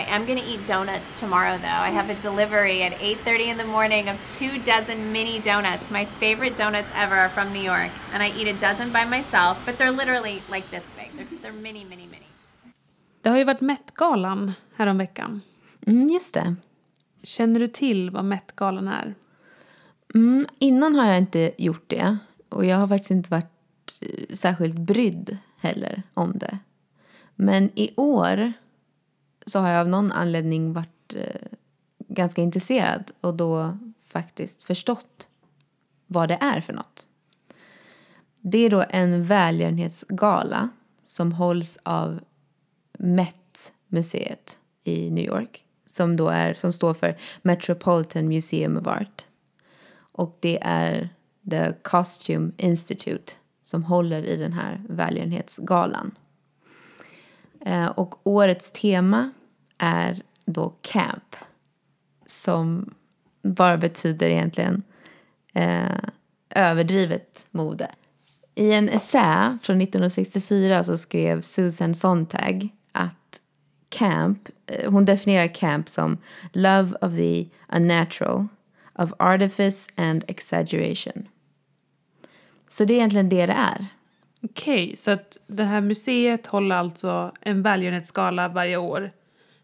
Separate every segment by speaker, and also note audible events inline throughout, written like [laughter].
Speaker 1: I am going to eat donuts tomorrow, though. I have a delivery at 8:30 in the morning of two dozen mini donuts. My favorite donuts ever are from New York, and I eat a dozen by myself. But they're literally like this big. They're, they're mini, mini, mini.
Speaker 2: Det har ju varit Met-galan häromveckan.
Speaker 3: Mm, just det.
Speaker 2: Känner du till vad Met-galan är?
Speaker 3: Mm, innan har jag inte gjort det. Och jag har faktiskt inte varit eh, särskilt brydd heller om det. Men i år så har jag av någon anledning varit eh, ganska intresserad och då faktiskt förstått vad det är för något. Det är då en välgörenhetsgala som hålls av Met-museet i New York som, då är, som står för Metropolitan Museum of Art. Och det är The Costume Institute som håller i den här välgörenhetsgalan. Eh, och årets tema är då camp. Som bara betyder egentligen eh, överdrivet mode. I en essä från 1964 så skrev Susan Sontag att camp, eh, hon definierar camp som love of the unnatural, of artifice and exaggeration. Så det är egentligen det det är.
Speaker 2: Okej, så att det här museet håller alltså en välgörenhetsgala varje år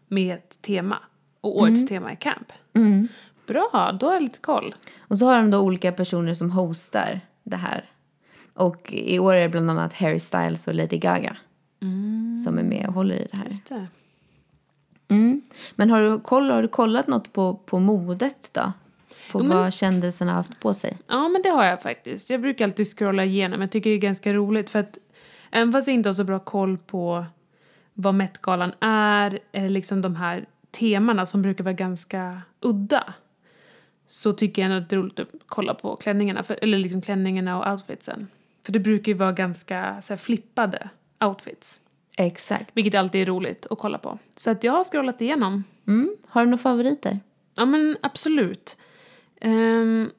Speaker 2: med ett tema. Och årets tema är camp. Bra, då har jag lite koll.
Speaker 3: Och så har de då olika personer som hostar det här. Och i år är det bland annat Harry Styles och Lady Gaga som är med och håller i det här.
Speaker 2: Just det.
Speaker 3: Mm. Men har du, koll, har du kollat något på, på modet då? På
Speaker 2: Jo, men-
Speaker 3: vad kändisarna har haft på sig?
Speaker 2: Ja, men det har jag faktiskt. Jag brukar alltid scrolla igenom. Jag tycker det är ganska roligt för att även fast jag inte har så bra koll på vad Met-galan är, eller liksom de här temana som brukar vara ganska udda, så tycker jag att det är roligt att kolla på klänningarna, för, eller liksom klänningarna och outfitsen. För det brukar ju vara ganska så här, flippade outfits,
Speaker 3: Exakt.
Speaker 2: vilket alltid är roligt att kolla på. Så att jag har scrollat igenom.
Speaker 3: Mm. Har du några favoriter?
Speaker 2: Ja, men absolut. Ehm,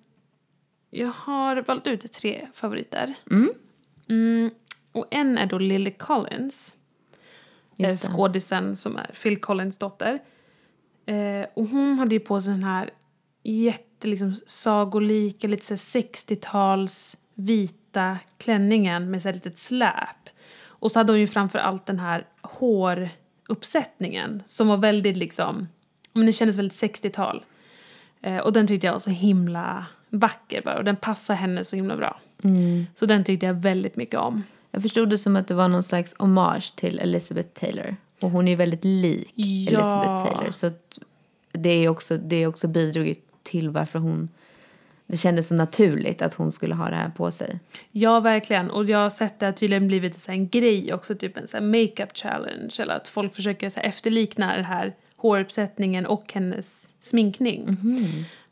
Speaker 2: jag har valt ut tre favoriter. Mm, och en är då Lily Collins. Eh, skådisen som är Phil Collins dotter. Eh, och hon hade ju på sig den här jätte, liksom, sagolika, lite så här 60-tals vita klänningen med så här litet släp. Och så hade hon ju framför allt den här håruppsättningen som var väldigt liksom, men det kändes väldigt 60-tal. Eh, och den tyckte jag var så himla vacker bara och den passar henne så himla bra. Så den tyckte jag väldigt mycket om.
Speaker 3: Jag förstod det som att det var någon slags hommage till Elizabeth Taylor. Och hon är ju väldigt lik
Speaker 2: Ja.
Speaker 3: Elizabeth Taylor. Så det är också, det är också bidragit till varför hon... Det kändes så naturligt att hon skulle ha det här på sig.
Speaker 2: Ja, verkligen. Och jag har sett det har tydligen blivit så här en grej också, typ en makeup challenge. Eller att folk försöker så efterlikna den här håruppsättningen och hennes sminkning.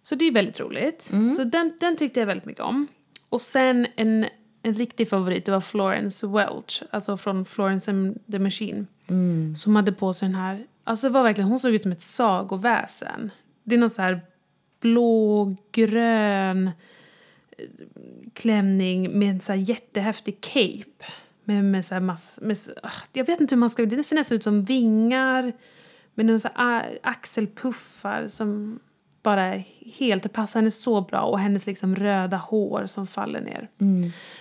Speaker 2: Så det är väldigt roligt. Så den, den tyckte jag väldigt mycket om. Och sen en, en riktig favorit, det var Florence Welch, alltså från Florence and the Machine. Som hade på sig den här, alltså var verkligen, hon såg ut som ett sagoväsen. Det är någon så här blågrön klänning med en så här jättehäftig cape. Med, med så här mass, med, ah, jag vet inte hur man ska... Det ser nästan ut som vingar. Med några axelpuffar som bara helt... Det passar henne så bra. Och hennes liksom röda hår som faller ner.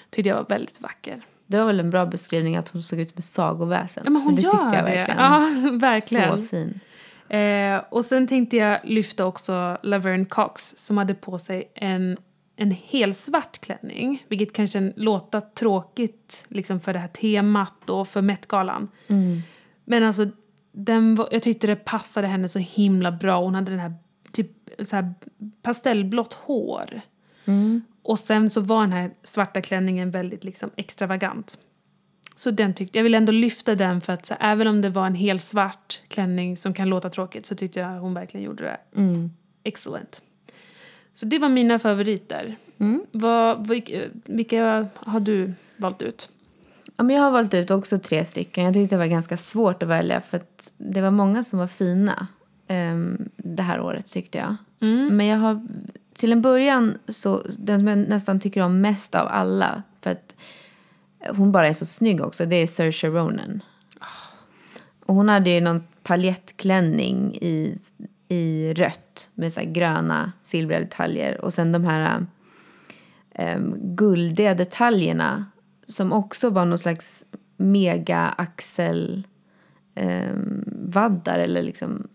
Speaker 2: Tyckte jag var väldigt vacker.
Speaker 3: Det var väl en bra beskrivning att hon såg ut som ett sagoväsen.
Speaker 2: Ja, men hon
Speaker 3: det
Speaker 2: gör
Speaker 3: tyckte jag
Speaker 2: det.
Speaker 3: verkligen.
Speaker 2: Ja, [laughs] verkligen.
Speaker 3: Så fin.
Speaker 2: Eh, och sen tänkte jag lyfta också Laverne Cox som hade på sig en, en helsvart klänning. Vilket kanske låter tråkigt liksom för det här temat och för Met-galan. Men alltså, den var, jag tyckte det passade henne så himla bra. Hon hade den här så här pastellblått hår. Och sen så var den här svarta klänningen väldigt liksom extravagant. Så den tyckte, jag vill ändå lyfta den för att så, här, även om det var en hel svart klänning som kan låta tråkigt så tyckte jag hon verkligen gjorde det excellent. Så det var mina favoriter. Vad, vilka, vilka har du valt ut?
Speaker 3: Ja, men jag har valt ut också tre stycken. Jag tyckte det var ganska svårt att välja för att det var många som var fina ehm, det här året tyckte jag. Men jag har till en början så den som jag nästan tycker om mest av alla för att hon bara är så snygg också det är Saoirse Ronan. Och hon hade ju någon paljettklänning i, i rött med så gröna silvriga detaljer. Och sen de här um, guldiga detaljerna som också var någon slags mega axel um, vaddar eller liksom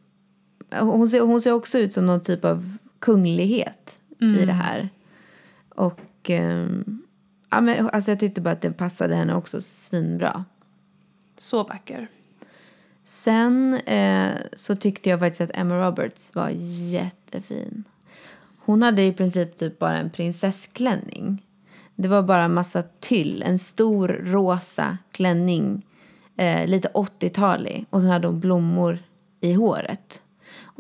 Speaker 3: hon ser, hon ser också ut som någon typ av kunglighet i det här. Och um, ja, men, alltså jag tyckte bara att det passade henne också svinbra.
Speaker 2: Så vacker.
Speaker 3: Sen eh, så tyckte jag faktiskt att Emma Roberts var jättefin. Hon hade i princip typ bara en prinsessklänning. Det var bara en massa tyll, en stor rosa klänning, eh, lite 80-talig. Och så hade hon blommor i håret.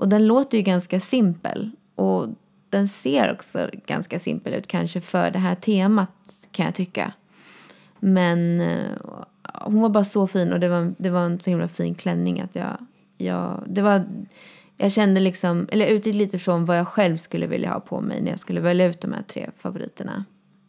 Speaker 3: Och den låter ju ganska simpel. Och den ser också ganska simpel ut kanske för det här temat kan jag tycka. Men eh, hon var bara så fin och det var, det var en så himla fin klänning att jag, jag, det var, jag kände liksom, eller utgick lite från vad jag själv skulle vilja ha på mig när jag skulle välja ut de här tre favoriterna.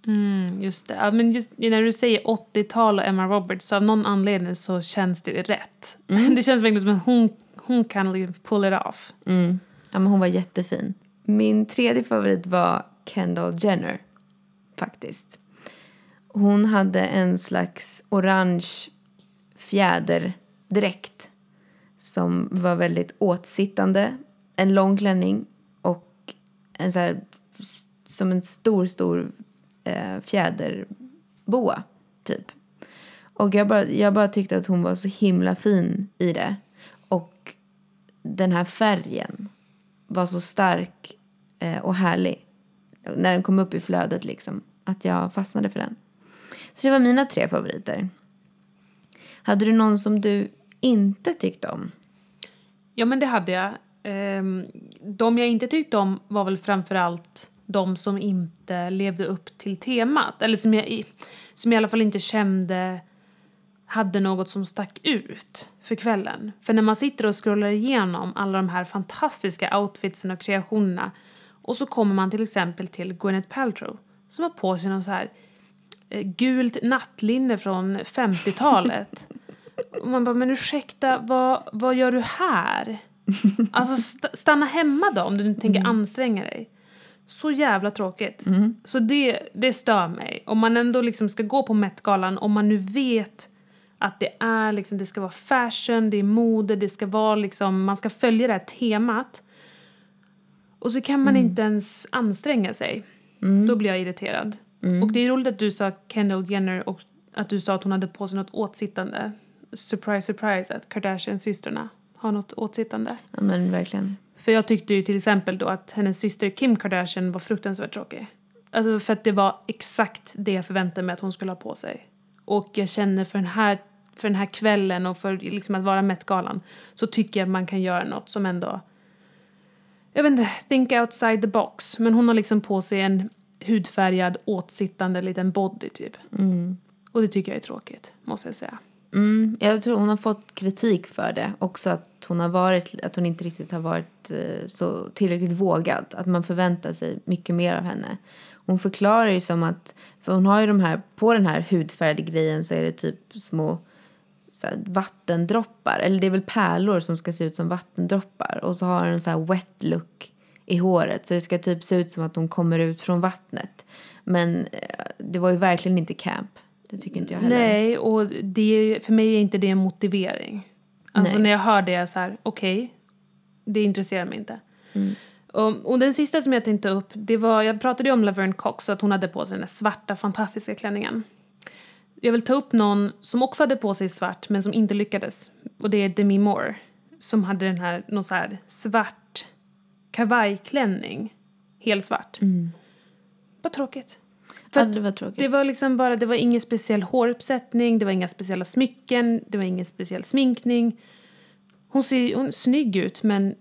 Speaker 2: Mm, just det. Ja, men just när du säger 80-tal och Emma Roberts så av någon anledning så känns det rätt. [laughs] Det känns verkligen som att hon, hon kan liksom pull it off.
Speaker 3: Mm. Ja, men hon var jättefin. Min tredje favorit var Kendall Jenner, faktiskt. Hon hade en slags orange fjäderdräkt som var väldigt åtsittande. En lång klänning och en så här, som en stor, stor eh, fjäderboa, typ. Och jag bara, jag bara tyckte att hon var så himla fin i det. Den här färgen var så stark eh, och härlig. När den kom upp i flödet liksom. Att jag fastnade för den. Så det var mina tre favoriter. Hade du någon som du inte tyckte om?
Speaker 2: Ja, men det hade jag. Ehm, de jag inte tyckte om var väl framförallt de som inte levde upp till temat. Eller som jag, som jag i alla fall inte kände hade något som stack ut för kvällen. För när man sitter och scrollar igenom alla de här fantastiska outfitsen och kreationerna och så kommer man till exempel till Gwyneth Paltrow som har på sig någon så här eh, gult nattlinne från 50-talet. Och man bara, men ursäkta, vad, vad gör du här? Alltså st- stanna hemma då om du inte tänker anstränga dig. Så jävla tråkigt. Så det, det stör mig. Om man ändå liksom ska gå på Met-galan, om man nu vet att det är liksom, det ska vara fashion, det är mode, det ska vara liksom, man ska följa det här temat. Och så kan man inte ens anstränga sig. Då blir jag irriterad. Och det är roligt att du sa Kendall Jenner och att du sa att hon hade på sig något åtsittande. Surprise, surprise att Kardashian-systrarna har något åtsittande.
Speaker 3: Ja, men verkligen.
Speaker 2: För jag tyckte ju till exempel då att hennes syster Kim Kardashian var fruktansvärt tråkig. Alltså för att det var exakt det jag förväntade mig att hon skulle ha på sig. Och jag känner för den här, för den här kvällen och för liksom att vara Met-galan så tycker jag att man kan göra något som ändå jag vet inte, think outside the box. Men hon har liksom på sig en hudfärgad åtsittande liten body typ. Och det tycker jag är tråkigt, måste jag säga.
Speaker 3: Mm, jag tror hon har fått kritik för det. Också att hon, har varit, att hon inte riktigt har varit eh, så tillräckligt vågad. Att man förväntar sig mycket mer av henne. Hon förklarar ju som att, för hon har ju de här, på den här hudfärgade grejen så är det typ små så här, vattendroppar. Eller det är väl pärlor som ska se ut som vattendroppar. Och så har hon en så här wet look i håret. Så det ska typ se ut som att hon kommer ut från vattnet. Men eh, det var ju verkligen inte camp. Det tycker inte jag heller.
Speaker 2: Nej, och det är, för mig är inte det en motivering. Alltså
Speaker 3: Nej.
Speaker 2: när jag hör det är jag så här, okej, det intresserar mig inte.
Speaker 3: Mm.
Speaker 2: Och, och den sista som jag tänkte upp, det var, jag pratade ju om Laverne Cox, att hon hade på sig den där svarta fantastiska klänningen. Jag vill ta upp någon som också hade på sig svart, men som inte lyckades. Och det är Demi Moore, som hade den här, någon så här svart kavajklänning. Helt svart. Vad tråkigt. För
Speaker 3: Mm. Ja,
Speaker 2: att
Speaker 3: det var tråkigt.
Speaker 2: det var liksom bara, det var ingen speciell håruppsättning, det var inga speciella smycken, det var ingen speciell sminkning. Hon ser, hon är snygg ut men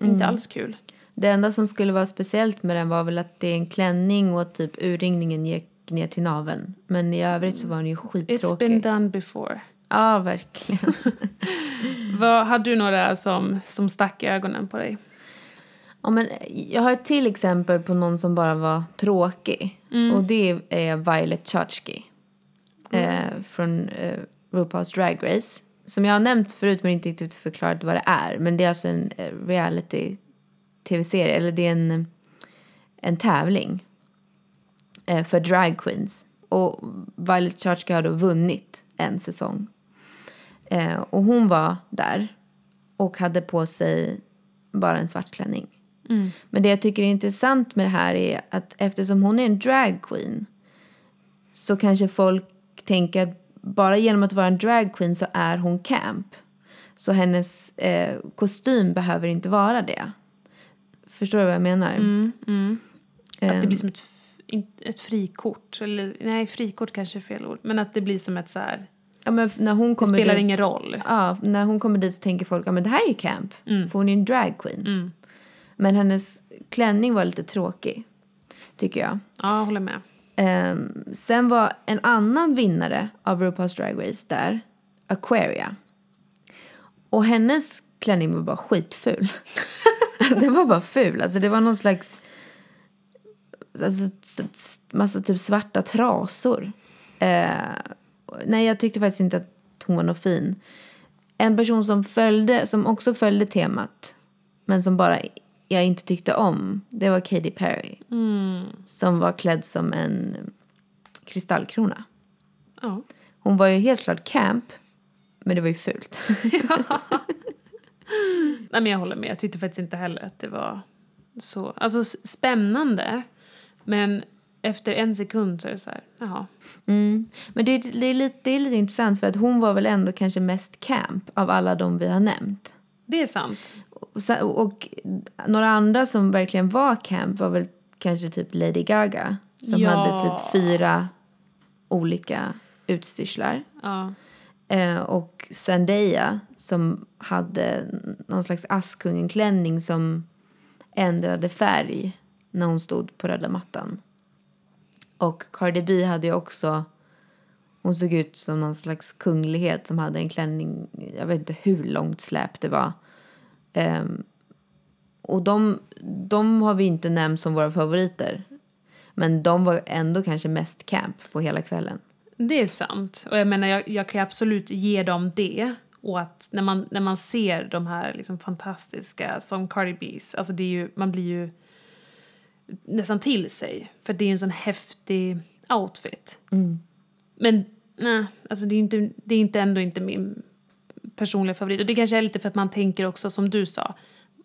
Speaker 3: Mm.
Speaker 2: inte alls kul.
Speaker 3: Det enda som skulle vara speciellt med den var väl att det är en klänning och typ urringningen gick ner till naveln. Men i övrigt så var den ju
Speaker 2: It's been
Speaker 3: skittråkig.
Speaker 2: done before.
Speaker 3: Ja, verkligen. [laughs]
Speaker 2: Vad, hade du några som, som stack i ögonen på dig?
Speaker 3: Ja, men jag har ett till exempel på någon som bara var tråkig. Och det är Violet Chachki. Eh, från eh, RuPaul's Drag Race. som jag har nämnt förut men inte riktigt förklarat vad det är. Men det är alltså en eh, reality-tv-serie, eller det är en, en tävling för drag queens. Och Violet Chachka har då vunnit en säsong. Eh, och hon var där och hade på sig bara en svart klänning. Men det jag tycker är intressant med det här är att eftersom hon är en drag queen så kanske folk tänker att bara genom att vara en drag queen så är hon camp. Så hennes eh, kostym behöver inte vara det. Förstår du vad jag menar?
Speaker 2: Att det blir som ett, ett frikort. Eller, nej, frikort kanske är fel ord. Men att det blir som ett så här...
Speaker 3: Ja, men när hon
Speaker 2: Det
Speaker 3: kommer
Speaker 2: spelar
Speaker 3: dit,
Speaker 2: ingen roll.
Speaker 3: Ja, när hon kommer dit så tänker folk att det här är ju camp. För hon är en drag queen. Men hennes klänning var lite tråkig. Tycker jag.
Speaker 2: Ja, jag håller med.
Speaker 3: Ehm, sen var en annan vinnare av RuPaul's Drag Race där, Aquaria. Och hennes klänning var bara skitful. [laughs] [laughs] den var bara ful. Alltså det var någon slags... Alltså massa typ svarta trasor. Eh, nej, jag tyckte faktiskt inte att hon var något fin. En person som följde, som också följde temat, men som bara jag inte tyckte om, det var Katy Perry. Som var klädd som en kristallkrona.
Speaker 2: Ja.
Speaker 3: Hon var ju helt klart camp, men det var ju fult. [laughs]
Speaker 2: Nej, men jag håller med. Jag tyckte faktiskt inte heller att det var så... Alltså spännande. Men efter en sekund så är det så här, jaha.
Speaker 3: Mm. Men det, är- det, är lite, det är lite intressant för att hon var väl ändå kanske mest camp av alla de vi har nämnt.
Speaker 2: Det är sant.
Speaker 3: Och, sen, och några andra som verkligen var camp var väl kanske typ Lady Gaga. Som
Speaker 2: Ja.
Speaker 3: hade typ fyra olika utstyrslar.
Speaker 2: Ja.
Speaker 3: Eh, och Zendaya som hade någon slags Askungen-klänning som ändrade färg när hon stod på röda mattan. Och Cardi B hade ju också, hon såg ut som någon slags kunglighet som hade en klänning, jag vet inte hur långt släp det var. Um, och de, de har vi inte nämnt som våra favoriter. Men de var ändå kanske mest camp på hela kvällen.
Speaker 2: Det är sant. Och jag menar, jag, jag kan ju absolut ge dem det. Och att när man, när man ser de här liksom fantastiska som Cardi B's, alltså det är ju, man blir ju nästan till sig. För det är en sån häftig outfit. Men nej, alltså det är, inte, det är inte ändå inte min personliga favorit. Och det kanske är lite för att man tänker också som du sa,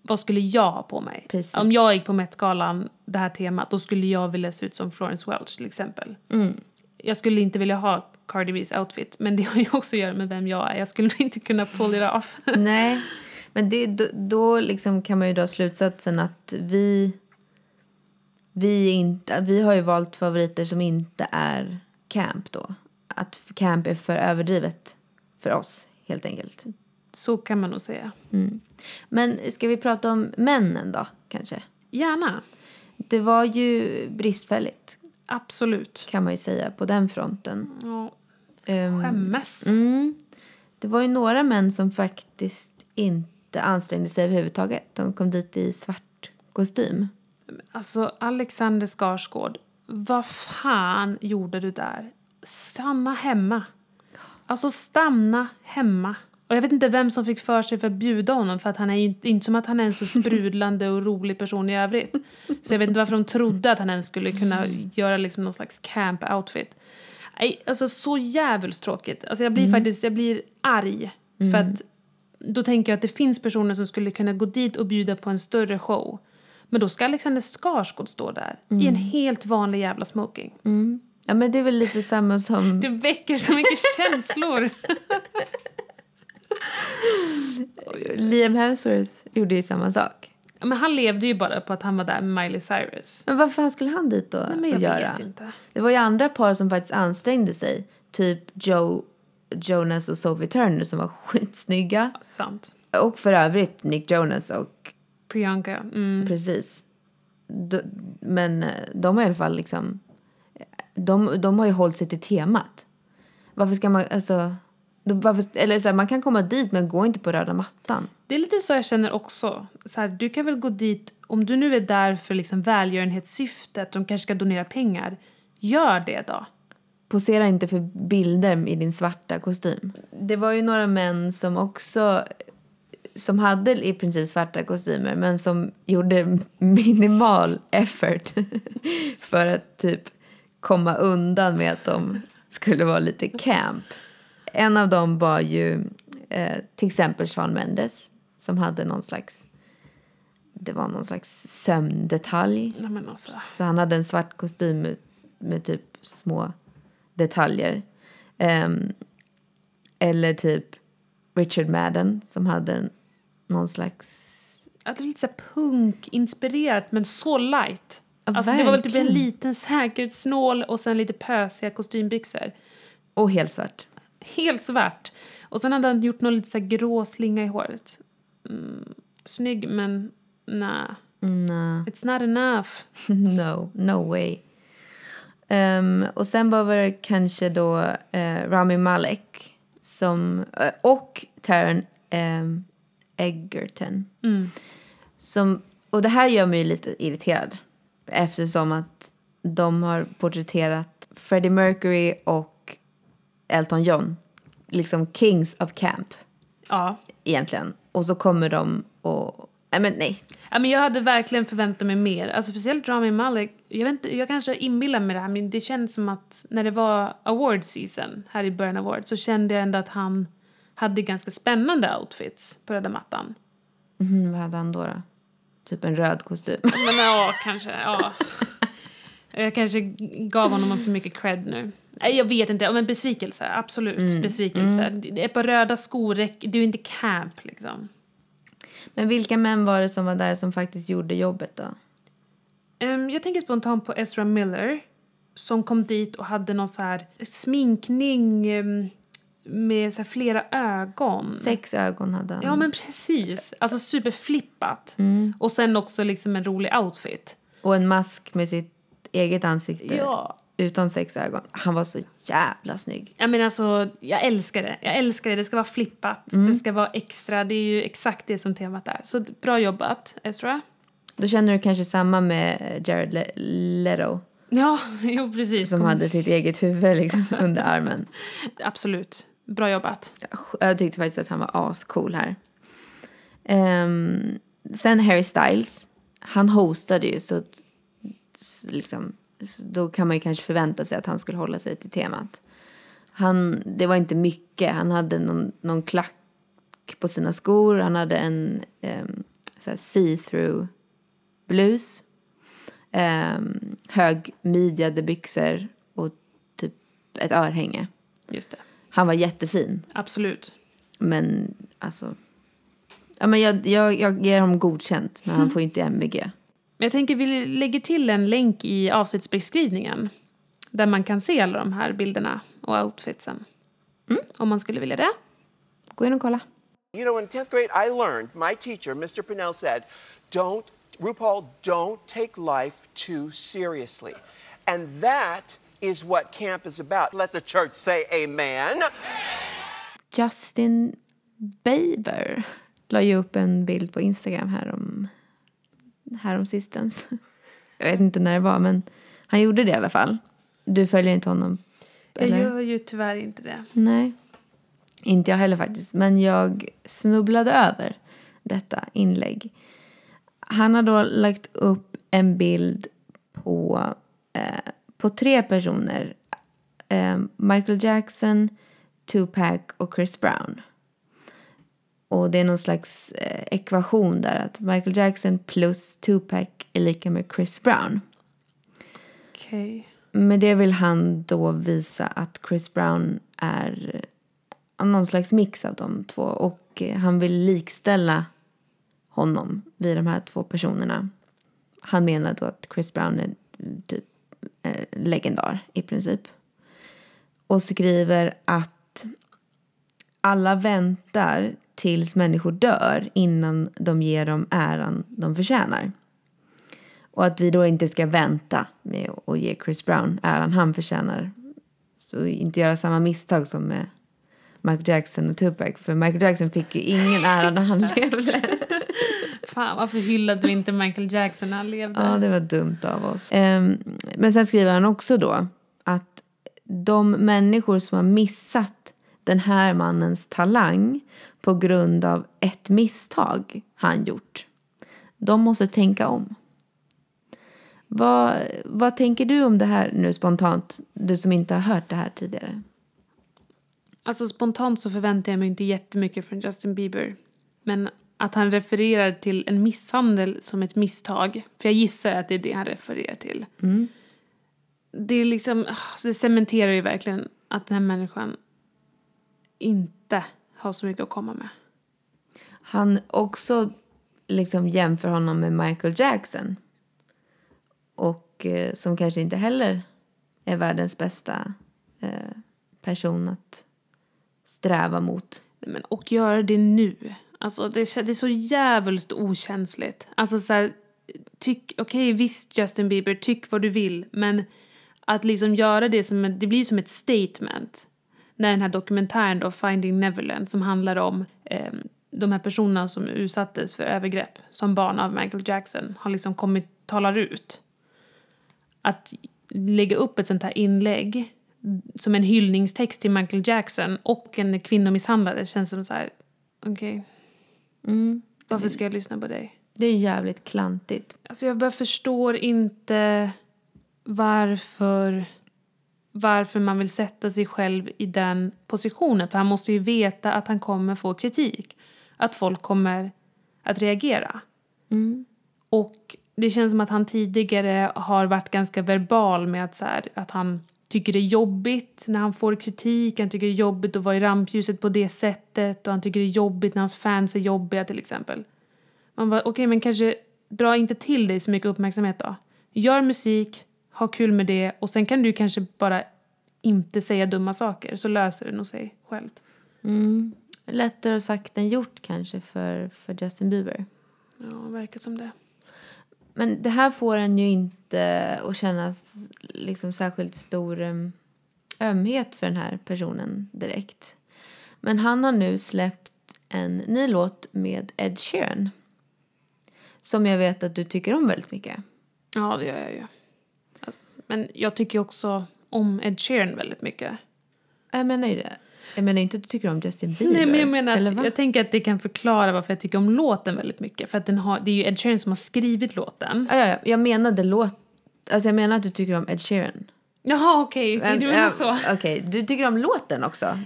Speaker 2: vad skulle jag ha på mig?
Speaker 3: Precis.
Speaker 2: Om jag gick på Met-galan, det här temat, då skulle jag vilja se ut som Florence Welch till exempel. Jag skulle inte vilja ha Cardi B's outfit, men det har ju också att göra med vem jag är. Jag skulle [laughs] inte kunna pull it off.
Speaker 3: Nej, men det, då, då liksom kan man ju dra slutsatsen att vi, vi, inte, vi har ju valt favoriter som inte är camp då. Att camp är för överdrivet för oss, helt enkelt.
Speaker 2: Så kan man nog säga.
Speaker 3: Men ska vi prata om männen då, kanske?
Speaker 2: Gärna.
Speaker 3: Det var ju bristfälligt,
Speaker 2: Absolut.
Speaker 3: kan man ju säga, på den fronten.
Speaker 2: Ja,
Speaker 3: Ehm,
Speaker 2: skämmes.
Speaker 3: Mm. Det var ju några män som faktiskt inte ansträngde sig överhuvudtaget. De kom dit i svart kostym.
Speaker 2: Alltså, Alexander Skarsgård, vad fan gjorde du där? Stanna hemma. Alltså, stanna hemma. Och jag vet inte vem som fick för sig för att bjuda honom för att han är ju inte, inte som att han är en så sprudlande och rolig person i övrigt. Så jag vet inte varför de trodde att han ens skulle kunna göra liksom någon slags camp-outfit. Nej, alltså så jävligt tråkigt. Alltså jag blir faktiskt, jag blir arg. För att då tänker jag att det finns personer som skulle kunna gå dit och bjuda på en större show. Men då ska Alexander Skarsgård stå där i en helt vanlig jävla smoking.
Speaker 3: Ja, men det är väl lite samma som... [laughs]
Speaker 2: Det väcker så mycket [laughs] känslor.
Speaker 3: Liam Hemsworth gjorde ju samma sak.
Speaker 2: Ja, Men han levde ju bara på att han var där med Miley Cyrus.
Speaker 3: Men varför skulle han dit då
Speaker 2: Nej, men jag
Speaker 3: göra?
Speaker 2: vet inte.
Speaker 3: Det var ju andra par som faktiskt ansträngde sig. Typ Joe Jonas och Sophie Turner som var [laughs] skitsnygga.
Speaker 2: Sant.
Speaker 3: Och för övrigt Nick Jonas och
Speaker 2: Priyanka. Mm.
Speaker 3: precis. De, men eh, de har i alla fall liksom... De, de har ju hållit sig till temat. Varför ska man... Alltså, då- varför, eller så här, man kan komma dit men gå inte på röda mattan.
Speaker 2: Det är lite så jag känner också. Så här, du kan väl gå dit, om du nu är där för liksom välgörenhetssyfte, att de kanske ska donera pengar, gör det då.
Speaker 3: posera inte för bilder i din svarta kostym. Det var ju några män som också som hade i princip svarta kostymer men som gjorde minimal effort [laughs] för att typ komma undan med att de skulle vara lite camp. En av dem var ju eh, till exempel Sean Mendes som hade någon slags det var någon slags sömndetalj.
Speaker 2: Nej, alltså.
Speaker 3: Så han hade en svart kostym med, med typ små detaljer. Ehm, eller typ Richard Madden som hade en, någon slags...
Speaker 2: Att det är lite så punk-inspirerat men så light.
Speaker 3: Ja,
Speaker 2: alltså det var väl typ en liten säkerhetsnål och sen lite pösiga kostymbyxor.
Speaker 3: Och helt svart.
Speaker 2: Helt svart. Och sen hade han gjort någon lite så grå slinga i håret. Mm, snygg men nej.
Speaker 3: Nej.
Speaker 2: It's not enough. [laughs]
Speaker 3: no, no way. Ehm, och sen var det kanske då eh, Rami Malek som, eh, och Taron ehm, Egerton.
Speaker 2: Mm.
Speaker 3: Som, och det här gör mig lite irriterad eftersom att de har porträtterat Freddie Mercury och Elton John, liksom kings of camp
Speaker 2: Ja.
Speaker 3: egentligen. Och så kommer de och, nej men nej,
Speaker 2: Ja, men jag hade verkligen förväntat mig mer. Alltså, speciellt Rami Malek. Jag, vet inte, jag kanske inbillar mig det här, men det känns som att när det var award season här i början av året så kände jag ändå att han hade ganska spännande outfits på röda mattan.
Speaker 3: Mhm, vad hade han då, då? Typ en röd kostym.
Speaker 2: Men ja, kanske. Ja. [laughs] Jag kanske gav honom för mycket cred nu. Jag vet inte. Men besvikelse, absolut. Besvikelse. Det är på röda skor, du är inte camp liksom.
Speaker 3: Men vilka män var det som var där som faktiskt gjorde jobbet då?
Speaker 2: Ehm, jag tänker spontant på Ezra Miller som kom dit och hade någon så här sminkning ehm, med så här flera ögon.
Speaker 3: Sex ögon hade han.
Speaker 2: Ja, men precis. Alltså superflippat. Och sen också liksom en rolig outfit.
Speaker 3: Och en mask med sitt eget ansikte.
Speaker 2: Ja.
Speaker 3: Utan sex ögon. Han var så jävla snygg.
Speaker 2: Jag menar alltså, jag älskar det. Jag älskar det. Det ska vara flippat. Det ska vara extra. Det är ju exakt det som temat är. Så bra jobbat, Ezra.
Speaker 3: Då känner du kanske samma med Jared Le- Leto.
Speaker 2: Ja, [laughs] jo precis.
Speaker 3: Som
Speaker 2: Kom-
Speaker 3: hade sitt eget huvud liksom [laughs] under armen.
Speaker 2: Absolut. Bra jobbat.
Speaker 3: Jag tyckte faktiskt att han var ascool här. Ehm, sen Harry Styles. Han hostade ju så att, liksom, så då kan man ju kanske förvänta sig att han skulle hålla sig till temat. Han, det var inte mycket. Han hade någon, någon klack på sina skor. Han hade en um, see-through blus. Um, högmidjade byxor och typ ett örhänge.
Speaker 2: Just det.
Speaker 3: Han var jättefin.
Speaker 2: Absolut.
Speaker 3: Men alltså... Ja, men jag, jag, jag ger honom godkänt, men han får ju inte MVG.
Speaker 2: Jag tänker vi lägger till en länk i avsnittsbeskrivningen. Där man kan se alla de här bilderna och outfitsen. Om man skulle vilja det.
Speaker 3: Gå in och kolla.
Speaker 4: You know, in 10th grade, I learned, my teacher, Mr. Pinnell, said, don't, RuPaul, don't take life too seriously. And that is what camp is about. Let the church say amen.
Speaker 3: Justin Bieber la ju upp en bild på Instagram härom, härom sistens. Jag vet inte när det var, men han gjorde det i alla fall. Du följer inte honom?
Speaker 2: Jag
Speaker 3: eller?
Speaker 2: gör ju tyvärr inte det.
Speaker 3: Nej, inte jag heller faktiskt. Men jag snubblade över detta inlägg. Han har då lagt upp en bild på, eh, på tre personer. Eh, Michael Jackson, Tupac och Chris Brown. Och det är någon slags eh, ekvation där att Michael Jackson plus Tupac är lika med Chris Brown.
Speaker 2: Okej.
Speaker 3: Med det vill han då visa att Chris Brown är eh, någon slags mix av de två. Och eh, han vill likställa honom vid de här två personerna. Han menar då att Chris Brown är mm, typ eh, legendar i princip. Och skriver att alla väntar tills människor dör innan de ger dem äran de förtjänar. Och att vi då inte ska vänta med att ge Chris Brown äran han förtjänar. Så inte göra samma misstag som med Michael Jackson och Tupac. För Michael Jackson fick ju ingen ära när han levde.
Speaker 2: Fan, varför hyllade du inte Michael Jackson när han levde?
Speaker 3: Ja, det var dumt av oss. Ehm, men sen skriver han också då att de människor som har missat den här mannens talang på grund av ett misstag han gjort, de måste tänka om. Vad, vad tänker du om det här nu spontant, du som inte har hört det här tidigare?
Speaker 2: Alltså spontant så förväntar jag mig inte jättemycket från Justin Bieber. Men att han refererar till en misshandel som ett misstag, för jag gissar att det är det han refererar till. Det är liksom, det cementerar ju verkligen att den här människan inte har så mycket att komma med.
Speaker 3: Han också liksom jämför honom med Michael Jackson. Och eh, som kanske inte heller är världens bästa eh, person att sträva mot.
Speaker 2: Men, och göra det nu. Alltså det, det är så jävligt okänsligt. Alltså så här, tyck, okej visst Justin Bieber, tyck vad du vill. Men att liksom göra det som, det blir som ett statement. När den här dokumentären då, Finding Neverland, som handlar om eh, de här personerna som utsattes för övergrepp som barn av Michael Jackson, har liksom kommit, talar ut. Att lägga upp ett sånt här inlägg som en hyllningstext till Michael Jackson och en kvinnomisshandlare känns som så här, okej. Varför ska jag lyssna på dig?
Speaker 3: Det är jävligt klantigt.
Speaker 2: Alltså jag bara förstår inte varför, varför man vill sätta sig själv i den positionen. För han måste ju veta att han kommer få kritik. Att folk kommer att reagera. Och det känns som att han tidigare har varit ganska verbal med att, så här, att han tycker det är jobbigt när han får kritik. Han tycker det är jobbigt att vara i rampljuset på det sättet. Och han tycker det är jobbigt när hans fans är jobbiga till exempel. Man bara, okej men kanske dra inte till dig så mycket uppmärksamhet då. Gör musik, ha kul med det och sen kan du kanske bara inte säga dumma saker så löser det nog sig självt.
Speaker 3: Lättare sagt än gjort kanske för, för Justin Bieber.
Speaker 2: Ja, verkar som det.
Speaker 3: Men det här får en ju inte att känna liksom särskilt stor em, ömhet för den här personen direkt. Men han har nu släppt en ny låt med Ed Sheeran. Som jag vet att du tycker om väldigt mycket.
Speaker 2: Ja, det gör jag ju. Alltså, men jag tycker också om Ed Sheeran väldigt mycket.
Speaker 3: Jag menar ju det. Jag menar inte att du tycker om Justin Bieber.
Speaker 2: Nej, men jag menar att, jag tänker att det kan förklara varför jag tycker om låten väldigt mycket. För att den har, det är ju Ed Sheeran som har skrivit låten.
Speaker 3: Ja, ja, ja. jag menade låt... Alltså jag menar att du tycker om Ed Sheeran.
Speaker 2: Jaha, okej. Okay. Du menar så.
Speaker 3: Okej, du tycker om låten också?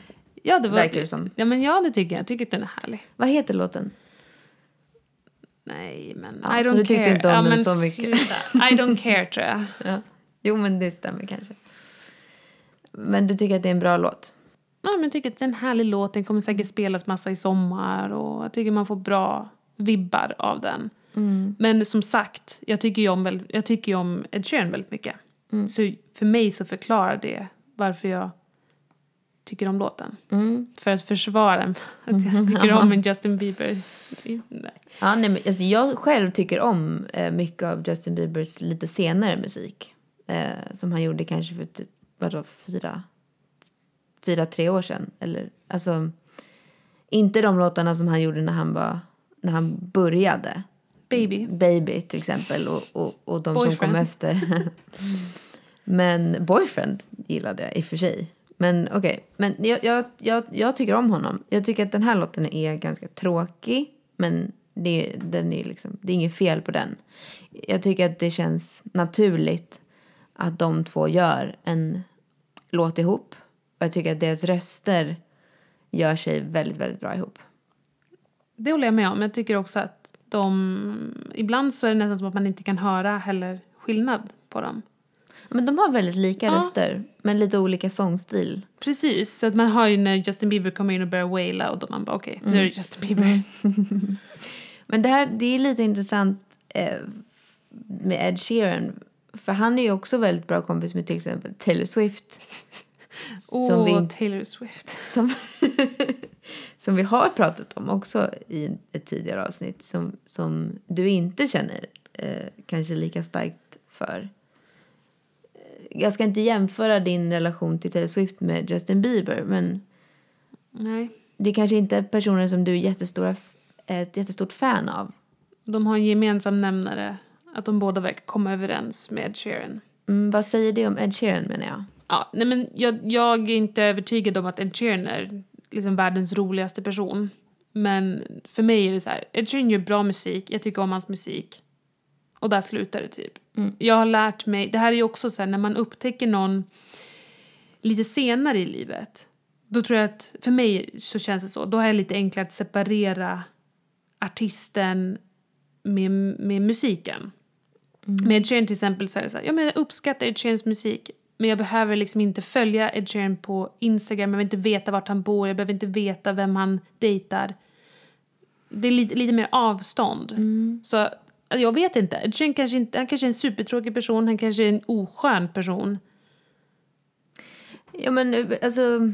Speaker 2: Ja, det var,
Speaker 3: Verkar det som.
Speaker 2: Ja, men ja, det tycker jag. Jag tycker att den är härlig.
Speaker 3: Vad heter låten?
Speaker 2: Nej, men
Speaker 3: Ja,
Speaker 2: I
Speaker 3: så
Speaker 2: don't
Speaker 3: du tyckte
Speaker 2: care.
Speaker 3: inte om
Speaker 2: ja,
Speaker 3: den så mycket.
Speaker 2: sluta. I don't care, tror jag. [laughs]
Speaker 3: Ja. Jo, men det stämmer kanske. Men du tycker att det är en bra låt?
Speaker 2: Ja, men jag tycker att det är en härlig låt. Den kommer säkert spelas massa i sommar och jag tycker man får bra vibbar av den. Men som sagt, jag tycker ju om, väl, jag tycker om Ed Sheeran väldigt mycket. Så för mig så förklarar det varför jag tycker om låten. För att försvara [laughs] att jag tycker om en Justin Bieber. Nej.
Speaker 3: Ja, nej, men alltså jag själv tycker om eh, mycket av Justin Biebers lite senare musik. Eh, som han gjorde kanske för typ, vadå, fyra, fyra, tre år sedan. Eller, alltså, inte de låtarna som han gjorde när han, var, när han började.
Speaker 2: Baby.
Speaker 3: Baby till exempel och, och, och de som kom
Speaker 2: Boyfriend.
Speaker 3: efter. men Boyfriend gillade jag i och för sig. Men okej, men jag, jag, jag, jag tycker om honom. Jag tycker att den här låten är ganska tråkig. Men det, den är liksom, det är inget fel på den. Jag tycker att det känns naturligt att de två gör en låt ihop. Och jag tycker att deras röster gör sig väldigt, väldigt bra ihop.
Speaker 2: Det håller jag med om. Jag tycker också att de... Ibland så är det nästan som att man inte kan höra heller skillnad på dem.
Speaker 3: Men de har väldigt lika
Speaker 2: Ja.
Speaker 3: röster, men lite olika sångstil.
Speaker 2: Precis, så att man hör ju när Justin Bieber kommer in och börjar waila och då man bara okej, nu är det Justin Bieber. [laughs]
Speaker 3: Men det här det är lite intressant eh, med Ed Sheeran. För han är ju också väldigt bra kompis med till exempel Taylor Swift.
Speaker 2: Åh,
Speaker 3: Som, vi,
Speaker 2: Taylor Swift.
Speaker 3: som, [laughs] som vi har pratat om också i ett tidigare avsnitt. Som, som du inte känner eh, kanske lika starkt för. Eh, Jag ska inte jämföra din relation till Taylor Swift med Justin Bieber. Men
Speaker 2: Nej,
Speaker 3: det kanske inte är personer som du är jättestora, är ett jättestort fan av.
Speaker 2: de har en gemensam nämnare. Att de båda verkar komma överens med Ed Sheeran.
Speaker 3: Mm, vad säger det om Ed Sheeran menar jag?
Speaker 2: Ja, nej men jag, jag är inte övertygad om att Ed Sheeran är liksom världens roligaste person. Men för mig är det så här, Ed Sheeran gör bra musik, jag tycker om hans musik. Och där slutar det typ. Jag har lärt mig, det här är ju också så här, när man upptäcker någon lite senare i livet. Då tror jag att, för mig så känns det så, då har jag lite enklare att separera artisten med, med musiken. Med Ed Sheeran till exempel så är det så här, ja, men jag uppskattar Ed Sheerans musik men jag behöver liksom inte följa Ed Sheeran på Instagram, jag behöver inte veta vart han bor, jag behöver inte veta vem han dejtar. Det är lite, lite mer avstånd. Så alltså, jag vet inte, Ed Sheeran kanske inte, han kanske är en supertråkig person, han kanske är en oskön person.
Speaker 3: Ja, men alltså...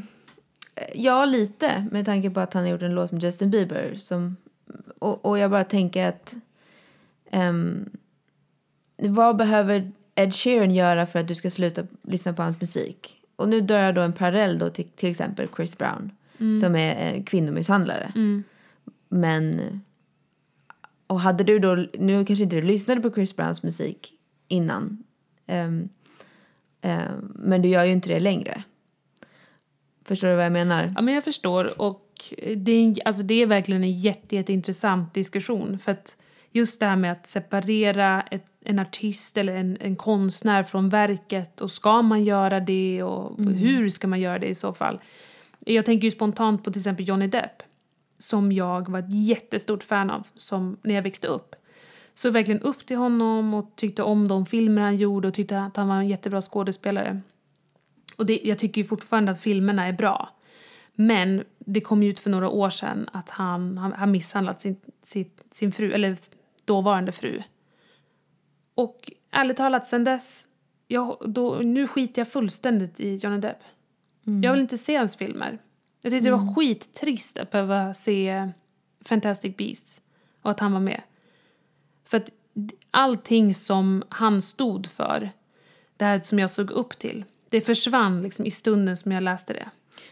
Speaker 3: Ja, lite. Med tanke på att han har gjort en låt med Justin Bieber. Som, och, och jag bara tänker att... ehm, vad behöver Ed Sheeran göra för att du ska sluta lyssna på hans musik? Och nu drar jag då en parallell då till till exempel Chris Brown. Som är eh, kvinnomisshandlare. Men... Och hade du då... Nu kanske inte du lyssnade på Chris Browns musik innan. Ehm, ehm, men du gör ju inte det längre. Förstår du vad jag menar?
Speaker 2: Ja, men jag förstår. Och det är, alltså det är verkligen en jätte, jätteintressant diskussion. För att just det här med att separera ett, en artist eller en, en konstnär från verket. Och ska man göra det och hur ska man göra det i så fall? Jag tänker ju spontant på till exempel Johnny Depp. Som jag var ett jättestort fan av som, när jag växte upp. Så verkligen upp till honom och tyckte om de filmer han gjorde och tyckte att han var en jättebra skådespelare. Och det, jag tycker ju fortfarande att filmerna är bra. Men det kom ju ut för några år sedan att han har han misshandlat sin, sin, sin fru, eller dåvarande fru. Och ärligt talat, sen dess, jag, då, nu skiter jag fullständigt i Johnny Depp. Jag vill inte se hans filmer. Jag tyckte det var skittrist att behöva se Fantastic Beasts och att han var med. För att allting som han stod för, det här som jag såg upp till, det försvann liksom i stunden som jag läste det.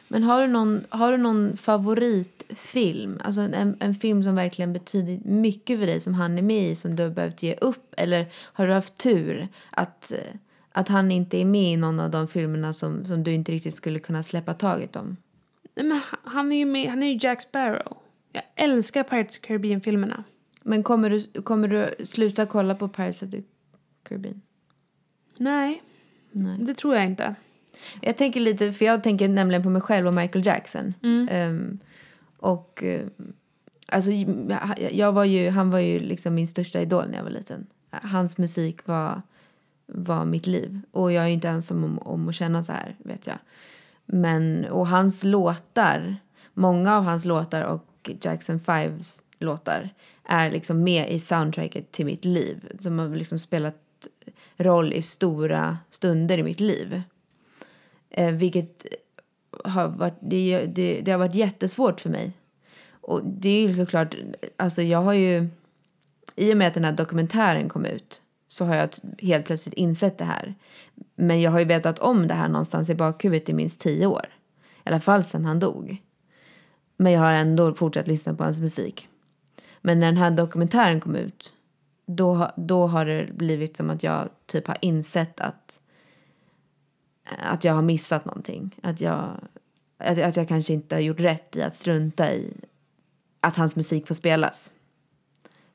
Speaker 3: Men har du någon, har du någon favoritfilm? Alltså en, en film som verkligen betyder mycket för dig som han är med i som du har behövt ge upp? Eller har du haft tur att, eh, att han inte är med i någon av de filmerna som, som du inte riktigt skulle kunna släppa taget om?
Speaker 2: Nej, men han- är ju med, han är ju Jack Sparrow. Jag älskar Pirates of the Caribbean-filmerna.
Speaker 3: Men kommer du, kommer du sluta kolla på Pirates of the Caribbean?
Speaker 2: Nej,
Speaker 3: Nej.
Speaker 2: det tror jag inte.
Speaker 3: Jag tänker lite, för jag tänker nämligen på mig själv och Michael Jackson. Ehm, och eh, alltså, jag- jag var ju, han var ju liksom min största idol när jag var liten. Hans musik var, var mitt liv. Och jag är ju inte ensam om, om att känna så här, vet jag. Men, och hans låtar, många av hans låtar och Jackson 5s låtar är liksom med i soundtracket till mitt liv. Som har liksom spelat roll i stora stunder i mitt liv. Eh, vilket har varit, det, det, det har varit jättesvårt för mig. Och det är ju såklart, alltså jag har ju, i och med att den här dokumentären kom ut så har jag helt plötsligt insett det här. Men jag har ju vetat om det här någonstans i bakhuvudet i minst tio år. I alla fall sedan han dog. Men jag har ändå fortsatt lyssna på hans musik. Men när den här dokumentären kom ut då, då har det blivit som att jag typ har insett att att jag har missat någonting. Att jag, att, att jag kanske inte har gjort rätt i att strunta i att hans musik får spelas.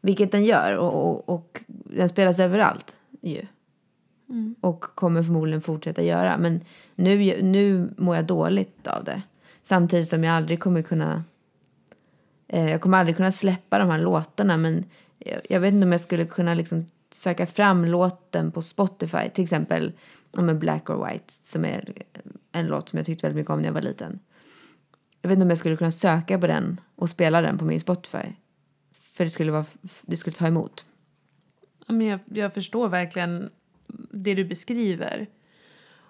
Speaker 3: Vilket den gör och, och, och den spelas överallt ju. Och kommer förmodligen fortsätta göra. Men nu, nu mår jag dåligt av det. Samtidigt som jag aldrig kommer kunna eh, jag kommer aldrig kunna släppa de här låtarna men jag, jag vet inte om jag skulle kunna liksom söka fram låten på Spotify. Till exempel men Black or White som är en låt som jag tyckte väldigt mycket om när jag var liten. Jag vet inte om jag skulle kunna söka på den och spela den på min Spotify. För det skulle, vara, det skulle ta emot.
Speaker 2: Ja, men jag, jag förstår verkligen det du beskriver.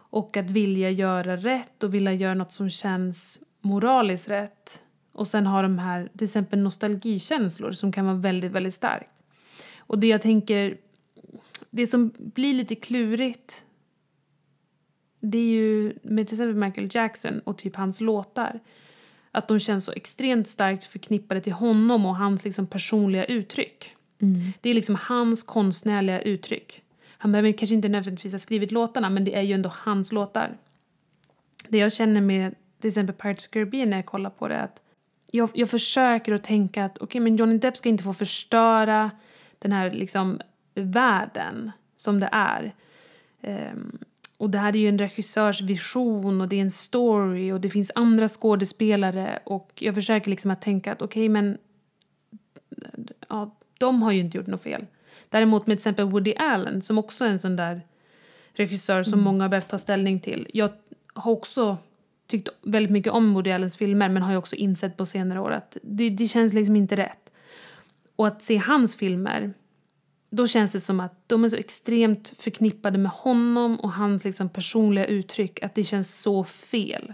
Speaker 2: Och att vilja göra rätt och vilja göra något som känns moraliskt rätt. Och sen ha de här, till exempel nostalgikänslor som kan vara väldigt, väldigt starkt. Och det jag tänker, det som blir lite klurigt det är ju med till exempel Michael Jackson och typ hans låtar. Att de känns så extremt starkt förknippade till honom och hans liksom personliga uttryck. Det är liksom hans konstnärliga uttryck. Han behöver kanske inte nödvändigtvis ha skrivit låtarna men det är ju ändå hans låtar. Det jag känner med till exempel Pirates of Caribbean när jag kollar på det är att jag, jag försöker att tänka att okej, men Johnny Depp ska inte få förstöra den här liksom världen som det är. Ehm, och det här är ju en regissörs vision och det är en story och det finns andra skådespelare och jag försöker liksom att tänka att okej, men ja, de har ju inte gjort något fel. Däremot med till exempel Woody Allen som också är en sån där regissör som många har behövt ta ställning till. Jag har också tyckt väldigt mycket om Woody Allens filmer men har ju också insett på senare år att det, det känns liksom inte rätt. Och att se hans filmer, då känns det som att de är så extremt förknippade med honom och hans liksom personliga uttryck att det känns så fel.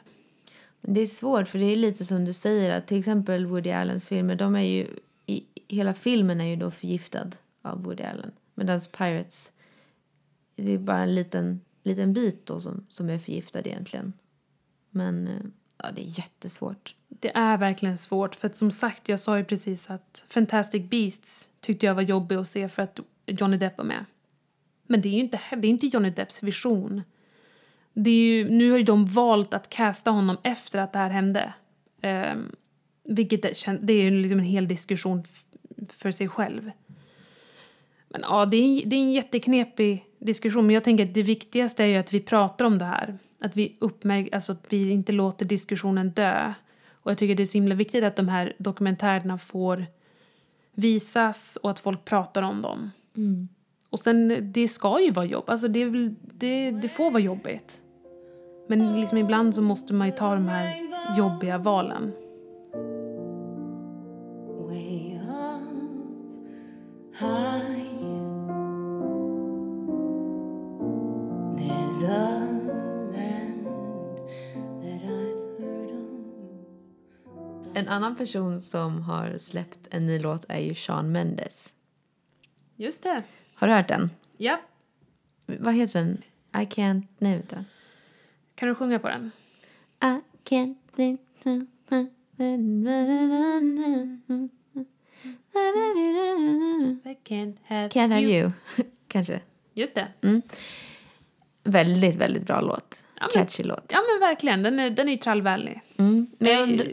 Speaker 3: Det är svårt för det är lite som du säger att till exempel Woody Allens filmer, de är ju, i, hela filmen är ju då förgiftad av Woody Allen. Medan Pirates, det är bara en liten, liten bit då som, som är förgiftad egentligen. Men eh, ja, det är jättesvårt.
Speaker 2: Det är verkligen svårt för att som sagt, jag sa ju precis att Fantastic Beasts tyckte jag var jobbig att se för att Johnny Depp var med. Men det är ju inte, det är inte Johnny Depps vision. Det är ju, nu har ju de valt att casta honom efter att det här hände. Um, vilket är, det är ju liksom en hel diskussion för sig själv. Men ja, det är, det är en jätteknepig diskussion. Men jag tänker att det viktigaste är ju att vi pratar om det här. Att vi, uppmärk alltså att vi inte låter diskussionen dö. Och jag tycker det är så himla viktigt att de här dokumentärerna får visas och att folk pratar om dem.
Speaker 3: Mm.
Speaker 2: Och sen, det ska ju vara jobb. Alltså det, det, det får vara jobbigt. Men liksom ibland så måste man ju ta de här jobbiga valen.
Speaker 5: Way up high, there's a
Speaker 3: En annan person som har släppt en ny låt är ju Shawn Mendes.
Speaker 2: Just det.
Speaker 3: Har du hört den?
Speaker 2: Ja.
Speaker 3: Vad heter den? I can't... Nej, vänta.
Speaker 2: Kan du sjunga på den?
Speaker 3: I can't.
Speaker 2: I can't have,
Speaker 3: Can't have you. Kanske.
Speaker 2: Just det.
Speaker 3: Väldigt, väldigt bra låt.
Speaker 2: Ja, men-
Speaker 3: Catchy låt.
Speaker 2: Ja men verkligen, den är, den är trallvänlig.
Speaker 3: Mm. Men jag,
Speaker 2: Eh,
Speaker 3: undrar,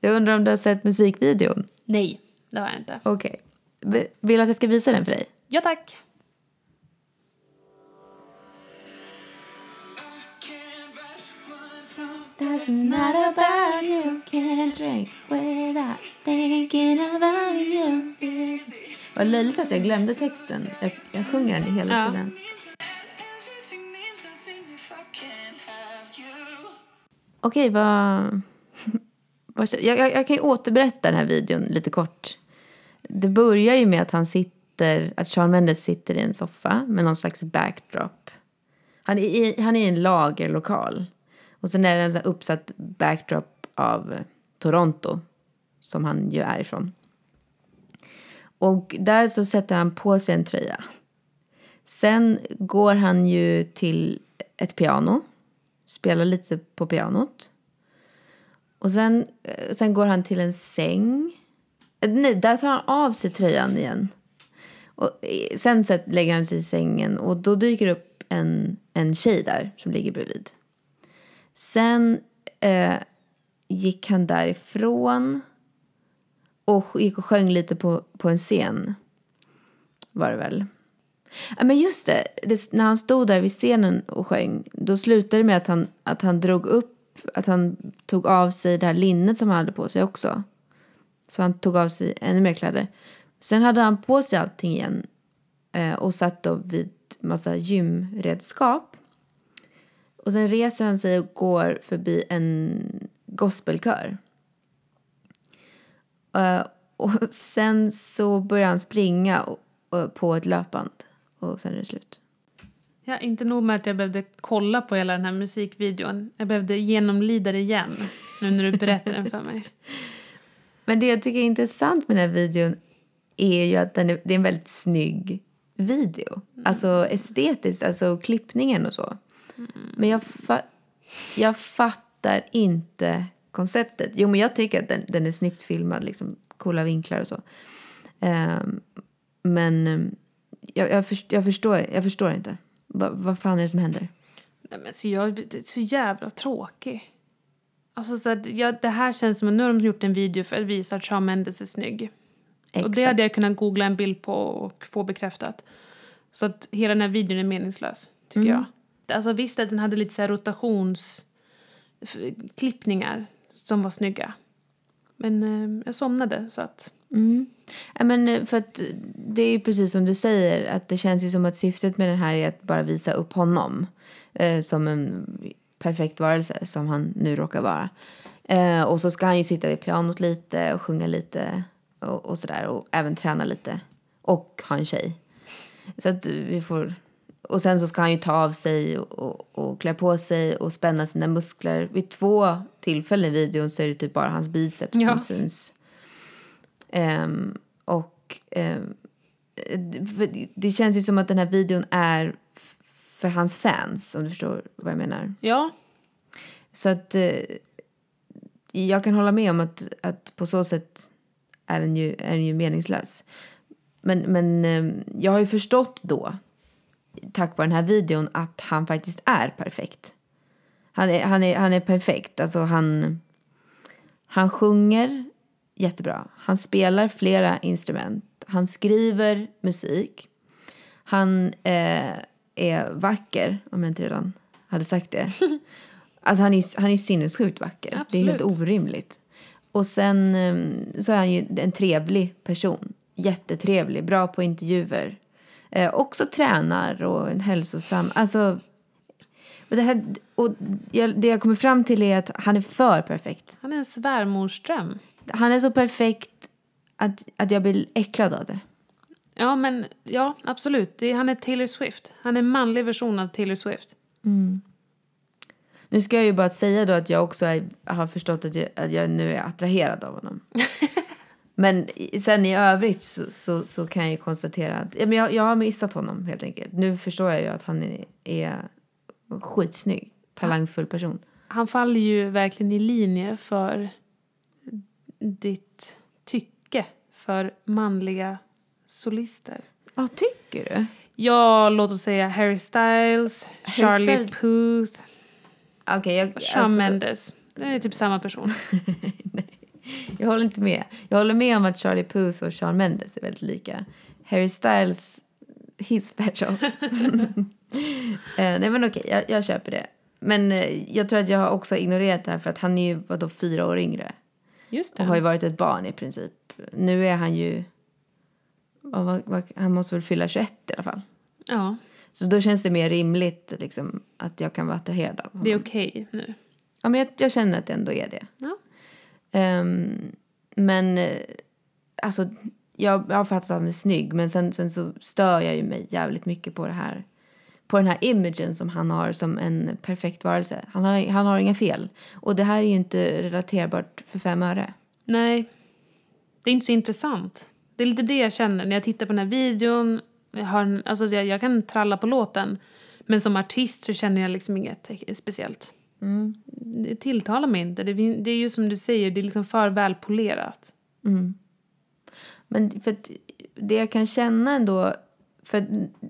Speaker 3: jag undrar om du har sett musikvideon?
Speaker 2: Nej, det har jag inte.
Speaker 3: Okej. V- Vill du att jag ska visa den för dig?
Speaker 2: Ja tack.
Speaker 3: Doesn't matter about you, can't drink without thinking about you. Vad löjligt att jag glömde texten. Jag, jag sjunger den hela
Speaker 2: Ja.
Speaker 3: tiden. Okej, vad... [laughs] vad jag, jag, jag kan ju återberätta den här videon lite kort. Det börjar ju med att han sitter, att Sean Mendes sitter i en soffa med någon slags backdrop. Han är i, han är i en lagerlokal. Och sen är det en sån här uppsatt backdrop av Toronto, som han ju är ifrån. Och där så sätter han på sig en tröja. Sen går han ju till ett piano, spelar lite på pianot. Och sen, eh, sen går han till en säng. Eh, nej, där tar han av sig tröjan igen. Och eh, sen lägger han sig i sängen och då dyker upp en, en tjej där som ligger bredvid. Sen eh, gick han därifrån och gick och sjöng lite på, på en scen. Var det väl. Ja, men just det, det, när han stod där vid scenen och sjöng, då slutade det med att han, att han drog upp, att han tog av sig det här linnet som han hade på sig också. Så han tog av sig ännu mer kläder. Sen hade han på sig allting igen eh, och satt då vid massa gymredskap. Och sen reser han sig och går förbi en gospelkör. Eh, och [laughs] sen så börjar han springa och, och, på ett löpband. Och sen är det slut.
Speaker 2: Ja, inte nog med att jag behövde kolla på hela den här musikvideon. Jag behövde genomlida det igen. Nu när du berättar den för mig. [laughs]
Speaker 3: Men det jag tycker är intressant med den här videon är ju att den är, det är en väldigt snygg video. Alltså estetiskt, alltså klippningen och så. Men jag, fa- jag fattar inte konceptet. Jo, men jag tycker att den, den är snyggt filmad, liksom coola vinklar och så. Ehm, men ehm, jag, jag, först, jag, förstår, jag förstår inte. Va, vad fan är det som händer?
Speaker 2: Nej, men så jag är så jävla tråkig. Alltså så att jag, det här känns som att nu har de gjort en video för att visa att Shawn Mendes är snygg. Och det hade jag kunnat googla en bild på och få bekräftat. Så att hela den här videon är meningslös, tycker jag. Alltså visst att den hade lite så här rotations... f- klippningar som var snygga. Men eh, jag somnade så att...
Speaker 3: Ja, men eh, för att det är ju precis som du säger att det känns ju som att syftet med den här är att bara visa upp honom eh, som en perfekt varelse som han nu råkar vara. Eh, och så ska han ju sitta vid pianot lite och sjunga lite och, och sådär och även träna lite och ha en tjej. Så att vi får och sen så ska han ju ta av sig och, och, och klä på sig och spänna sina muskler. Vid två tillfällen i videon så är det typ bara hans biceps
Speaker 2: Ja.
Speaker 3: som syns. Ehm, och ehm, det- känns ju som att den här videon är för hans fans, om du förstår vad jag menar.
Speaker 2: Ja,
Speaker 3: Så att eh, jag kan hålla med om att, att på så sätt är den ju, är den ju meningslös. Men, men eh, jag har ju förstått då, tack vare den här videon, att han faktiskt är perfekt. Han är, han är, han är perfekt. Alltså han, han sjunger jättebra. Han spelar flera instrument. Han skriver musik. Han eh, är vacker, om jag inte redan hade sagt det. [laughs] Alltså han är han är ju sinnessjukt vacker. Det är helt
Speaker 2: Absolut.
Speaker 3: orimligt. Och sen eh, så är han ju en trevlig person. Jättetrevlig, bra på intervjuer. Eh, också tränar och en hälsosam... Alltså... Och det, här, och jag, det jag kommer fram till är att han är för perfekt.
Speaker 2: han är en svärmorsdröm.
Speaker 3: Han är så perfekt att, att jag blir äcklad av det.
Speaker 2: Ja, men ja, absolut. Det, han är Taylor Swift. Han är en manlig version av Taylor Swift.
Speaker 3: Nu ska jag ju bara säga då att jag också är, har förstått att jag, att jag nu är attraherad av honom. [laughs] men sen i övrigt så, så, så kan jag ju konstatera att ja, men jag, jag har missat honom helt enkelt. Nu förstår jag ju att han är, är skitsnygg, talangfull person.
Speaker 2: Han faller ju verkligen i linje för ditt tycke för manliga solister.
Speaker 3: Ja, tycker du?
Speaker 2: Ja, låt oss säga Harry Styles, Charlie
Speaker 3: Styles-
Speaker 2: Puth,
Speaker 3: Okej, jag,
Speaker 2: Shawn
Speaker 3: alltså,
Speaker 2: Mendes. Det är typ samma person. [laughs]
Speaker 3: jag håller inte med. Jag håller med om att Charlie Puth och Shawn Mendes är väldigt lika. Harry Styles, he's special. [laughs] eh, nej men okej, jag, jag köper det. Men eh, jag tror att jag har också ignorerat det här för att han är ju vadå, fyra år yngre.
Speaker 2: Just
Speaker 3: Och har ju varit ett barn i princip. Nu är han ju... vad- vad- han måste väl fylla 21 i alla fall.
Speaker 2: Ja,
Speaker 3: Så då känns det mer rimligt liksom, att jag kan vara attraherad av honom.
Speaker 2: det är okej nu.
Speaker 3: Ja, men jag, jag känner att det ändå är det.
Speaker 2: Ja.
Speaker 3: Ehm, men alltså, jag, jag har fattat att han är snygg men sen, sen så stör jag ju mig jävligt mycket på det här. På den här imagen som han har som en perfekt varelse. Han har, han har inga fel. Och det här är ju inte relaterbart för fem öre.
Speaker 2: Nej, det är inte så intressant. Det är lite det jag känner när jag tittar på den här videon. Jag, en, alltså jag, jag kan tralla på låten, men som artist så känner jag liksom inget speciellt. Det tilltalar mig inte. Det, det är ju som du säger, det är liksom för välpolerat.
Speaker 3: Men för att det jag kan känna ändå, för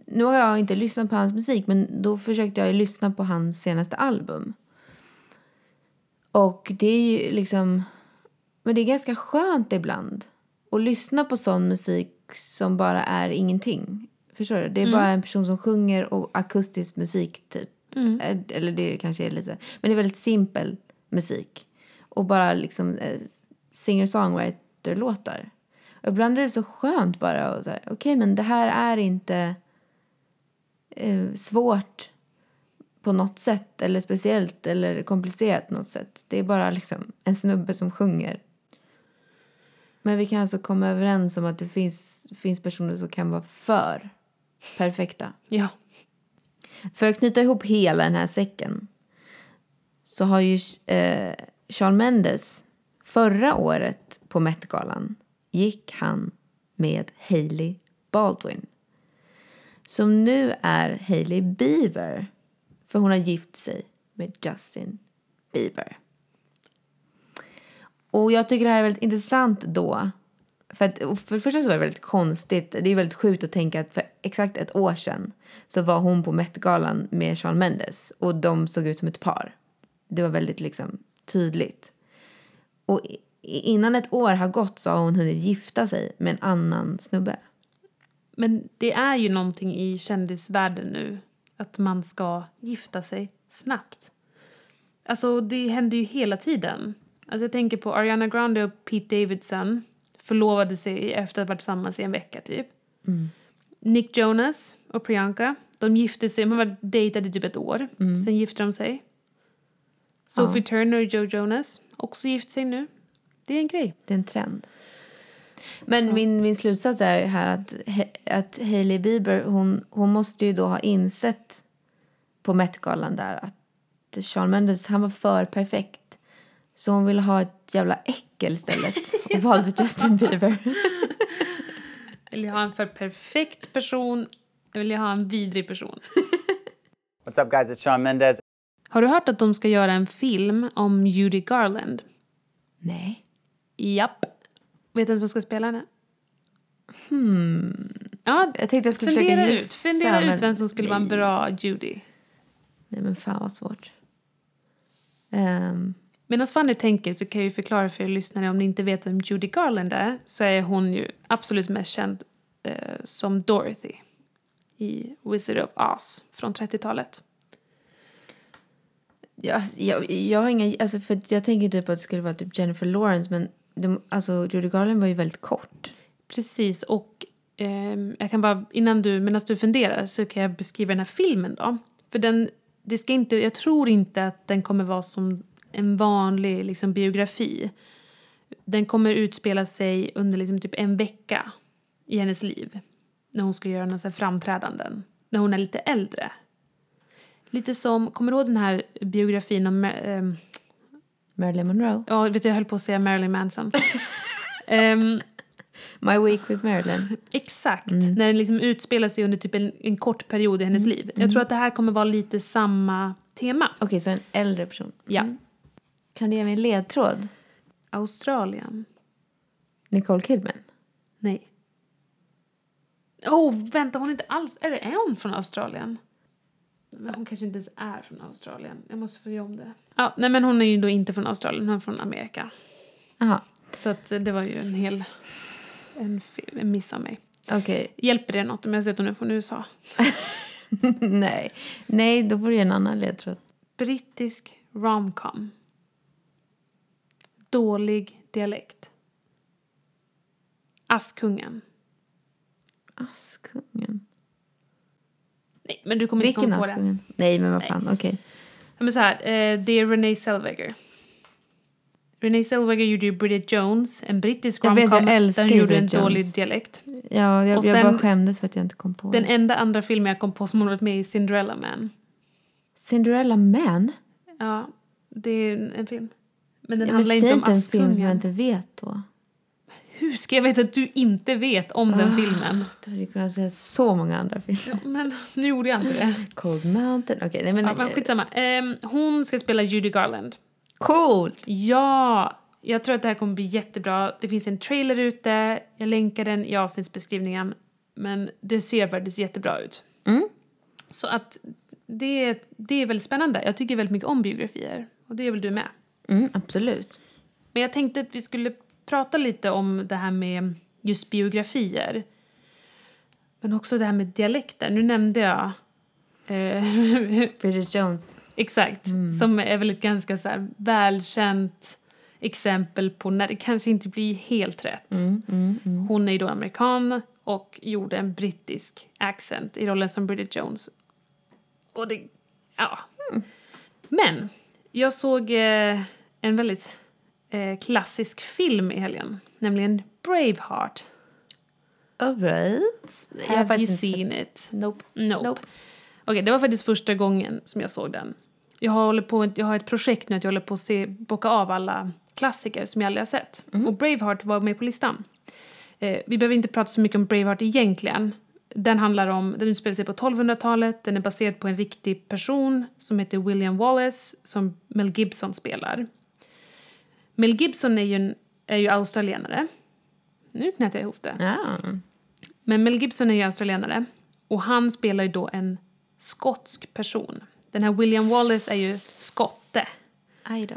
Speaker 3: nu har jag inte lyssnat på hans musik men då försökte jag lyssna på hans senaste album. Och det är ju liksom, men det är ganska skönt ibland att lyssna på sån musik som bara är ingenting. Förstår du? Det är bara en person som sjunger och akustisk musik typ. Eh, Eller det kanske är lite, men det är väldigt simpel musik. Och bara liksom eh, singer-songwriter-låtar. Och ibland är det så skönt bara att säga, okej men det här är inte eh, svårt på något sätt eller speciellt eller komplicerat på något sätt. Det är bara liksom en snubbe som sjunger. Men vi kan alltså komma överens om att det finns, finns personer som kan vara för perfekta.
Speaker 2: Ja.
Speaker 3: För att knyta ihop hela den här säcken så har ju eh, Shawn Mendes förra året på Met-galan gick han med Hailey Baldwin. Som nu är Hailey Bieber. För hon har gift sig med Justin Bieber. Och jag tycker det här är väldigt intressant då. För, att, för det första så var det väldigt konstigt. Det är väldigt sjukt att tänka att för exakt ett år sedan så var hon på Met-galan med Shawn Mendes och de såg ut som ett par. Det var väldigt liksom tydligt. Och innan ett år har gått så har hon hunnit gifta sig med en annan snubbe.
Speaker 2: Men det är ju någonting i kändisvärlden nu att man ska gifta sig snabbt. Alltså det händer ju hela tiden. Alltså jag tänker på Ariana Grande och Pete Davidson förlovade sig efter att ha varit tillsammans i en vecka typ. Nick Jonas och Priyanka, de gifte sig, de var dejtade i typ ett år. Sen gifte de sig. Sophie Turner och Joe Jonas, också gift sig nu. Det är en grej.
Speaker 3: Det är en trend. Men min, min slutsats är här att, att Hailey Bieber, hon, hon måste ju då ha insett på Met-galan där att Shawn Mendes, han var för perfekt. Så hon ville ha ett jävla äckel istället [laughs] och valde Justin Bieber. [laughs]
Speaker 2: Vill jag ha en för perfekt person? Eller vill jag ha en vidrig person? [laughs]
Speaker 6: What's up, guys? It's Sean Mendez.
Speaker 2: Har du hört att de ska göra en film om Judy Garland?
Speaker 3: Nej.
Speaker 2: Japp. Vet du vem som ska spela henne? Hmm. Ja,
Speaker 3: Jag tänkte jag skulle försöka
Speaker 2: fundera
Speaker 3: gissa.
Speaker 2: ut, fundera ut vem som skulle vara en
Speaker 3: nej.
Speaker 2: bra Judy.
Speaker 3: Nej men fan vad svårt. Um,
Speaker 2: Medan Fanny tänker så kan jag ju förklara för er lyssnare om ni inte vet vem Judy Garland är så är hon ju absolut mest känd eh, som Dorothy i Wizard of Oz från 30-talet.
Speaker 3: jag, jag, jag har inga, alltså för jag tänker typ att det skulle vara typ Jennifer Lawrence men de, alltså Judy Garland var ju väldigt kort.
Speaker 2: Precis, och eh, jag kan bara, innan du, medan du funderar så kan jag beskriva den här filmen då. För den, det ska inte, jag tror inte att den kommer vara som en vanlig liksom, biografi. Den kommer utspela sig under liksom, typ en vecka i hennes liv. När hon ska göra några så framträdanden. När hon är lite äldre. Lite som, kommer du ihåg den här biografin om, eh,
Speaker 3: Marilyn Monroe.
Speaker 2: ja vet du, jag höll på att säga Marilyn Manson. [laughs] Ehm,
Speaker 3: My Week with Marilyn.
Speaker 2: Exakt, när den liksom utspelar sig under typ en, en kort period i hennes liv. Jag tror att det här kommer vara lite samma tema.
Speaker 3: Okej, så en äldre person.
Speaker 2: Ja.
Speaker 3: Kan du ge mig en ledtråd?
Speaker 2: Australien?
Speaker 3: Nicole Kidman?
Speaker 2: Nej. Oh, vänta, hon är inte alls... Eller är hon från Australien? Men hon kanske inte ens är från Australien. Jag måste få om det. Ja, nej men hon är ju då inte från Australien, hon är från Amerika.
Speaker 3: Jaha,
Speaker 2: Så att eh, det var ju en hel... En, en miss av mig.
Speaker 3: okej.
Speaker 2: Hjälper det något om jag säger att hon är från USA? [laughs]
Speaker 3: Nej. Nej, då får du ge en annan ledtråd.
Speaker 2: Brittisk romcom. Dålig dialekt. Askungen.
Speaker 3: Askungen.
Speaker 2: Nej, men du kommer inte
Speaker 3: Vilken
Speaker 2: komma på.
Speaker 3: Askungen? Nej, men vad fan, okej.
Speaker 2: Ja, Men så här, eh, det är Renee Zellweger. Renee Zellweger gjorde ju Bridget Jones, en brittisk
Speaker 3: Jag vet,
Speaker 2: romcom.
Speaker 3: jag älskar
Speaker 2: där hon gjorde en
Speaker 3: Bridget
Speaker 2: dålig
Speaker 3: Jones.
Speaker 2: dialekt.
Speaker 3: Ja, jag,
Speaker 2: Och
Speaker 3: jag
Speaker 2: sen-
Speaker 3: bara skämdes för att jag inte kom på
Speaker 2: Den enda andra filmen jag kom på som hon varit med i Cinderella Man.
Speaker 3: Cinderella Man?
Speaker 2: Ja, det är en, en film. Men den
Speaker 3: Ja, men
Speaker 2: handlar
Speaker 3: säg
Speaker 2: inte om
Speaker 3: inte en film jag
Speaker 2: Askungen.
Speaker 3: inte vet då.
Speaker 2: Hur ska jag veta att du inte vet om den
Speaker 3: Ah.
Speaker 2: filmen?
Speaker 3: Du hade kunnat säga så många andra filmer.
Speaker 2: Ja, men nu gjorde jag inte det.
Speaker 3: Cold Mountain. Okej, nej men...
Speaker 2: Ja, men skitsamma. Ehm, hon ska spela Judy Garland.
Speaker 3: Coolt!
Speaker 2: Ja, jag tror att det här kommer bli jättebra. Det finns en trailer ute. Jag länkar den i avsnittsbeskrivningen. Men det ser faktiskt jättebra ut.
Speaker 3: Mm.
Speaker 2: Så att det, det är väldigt spännande. Jag tycker väldigt mycket om biografier. Och det är väl du med.
Speaker 3: Mm, absolut.
Speaker 2: Men jag tänkte att vi skulle prata lite om det här med just biografier. Men också det här med dialekter. Nu nämnde jag eh, [laughs]
Speaker 3: Bridget Jones.
Speaker 2: Exakt. Som är väl ett ganska så här välkänt exempel på när det kanske inte blir helt rätt. Hon är ju då amerikan och gjorde en brittisk accent i rollen som Bridget Jones. Och det... Ja. Men jag såg eh, en väldigt eh, klassisk film i helgen. Nämligen Braveheart.
Speaker 3: Alright.
Speaker 2: Have you seen it?
Speaker 3: Nope.
Speaker 2: Nope.
Speaker 3: Nope.
Speaker 2: Okej, det var faktiskt första gången som jag såg den. Jag har, på, jag har ett projekt nu att jag håller på att se, bocka av alla klassiker som jag aldrig har sett. Och Braveheart var med på listan. Eh, vi behöver inte prata så mycket om Braveheart egentligen. Den handlar om, den utspelar sig på 1200-talet, den är baserad på en riktig person som heter William Wallace som Mel Gibson spelar. Mel Gibson är ju, en, är ju australienare. Nu knöt jag ihop det.
Speaker 3: Ja.
Speaker 2: Men Mel Gibson är ju australienare och han spelar ju då en skotsk person. Den här William Wallace är ju skotte.
Speaker 3: Aj då.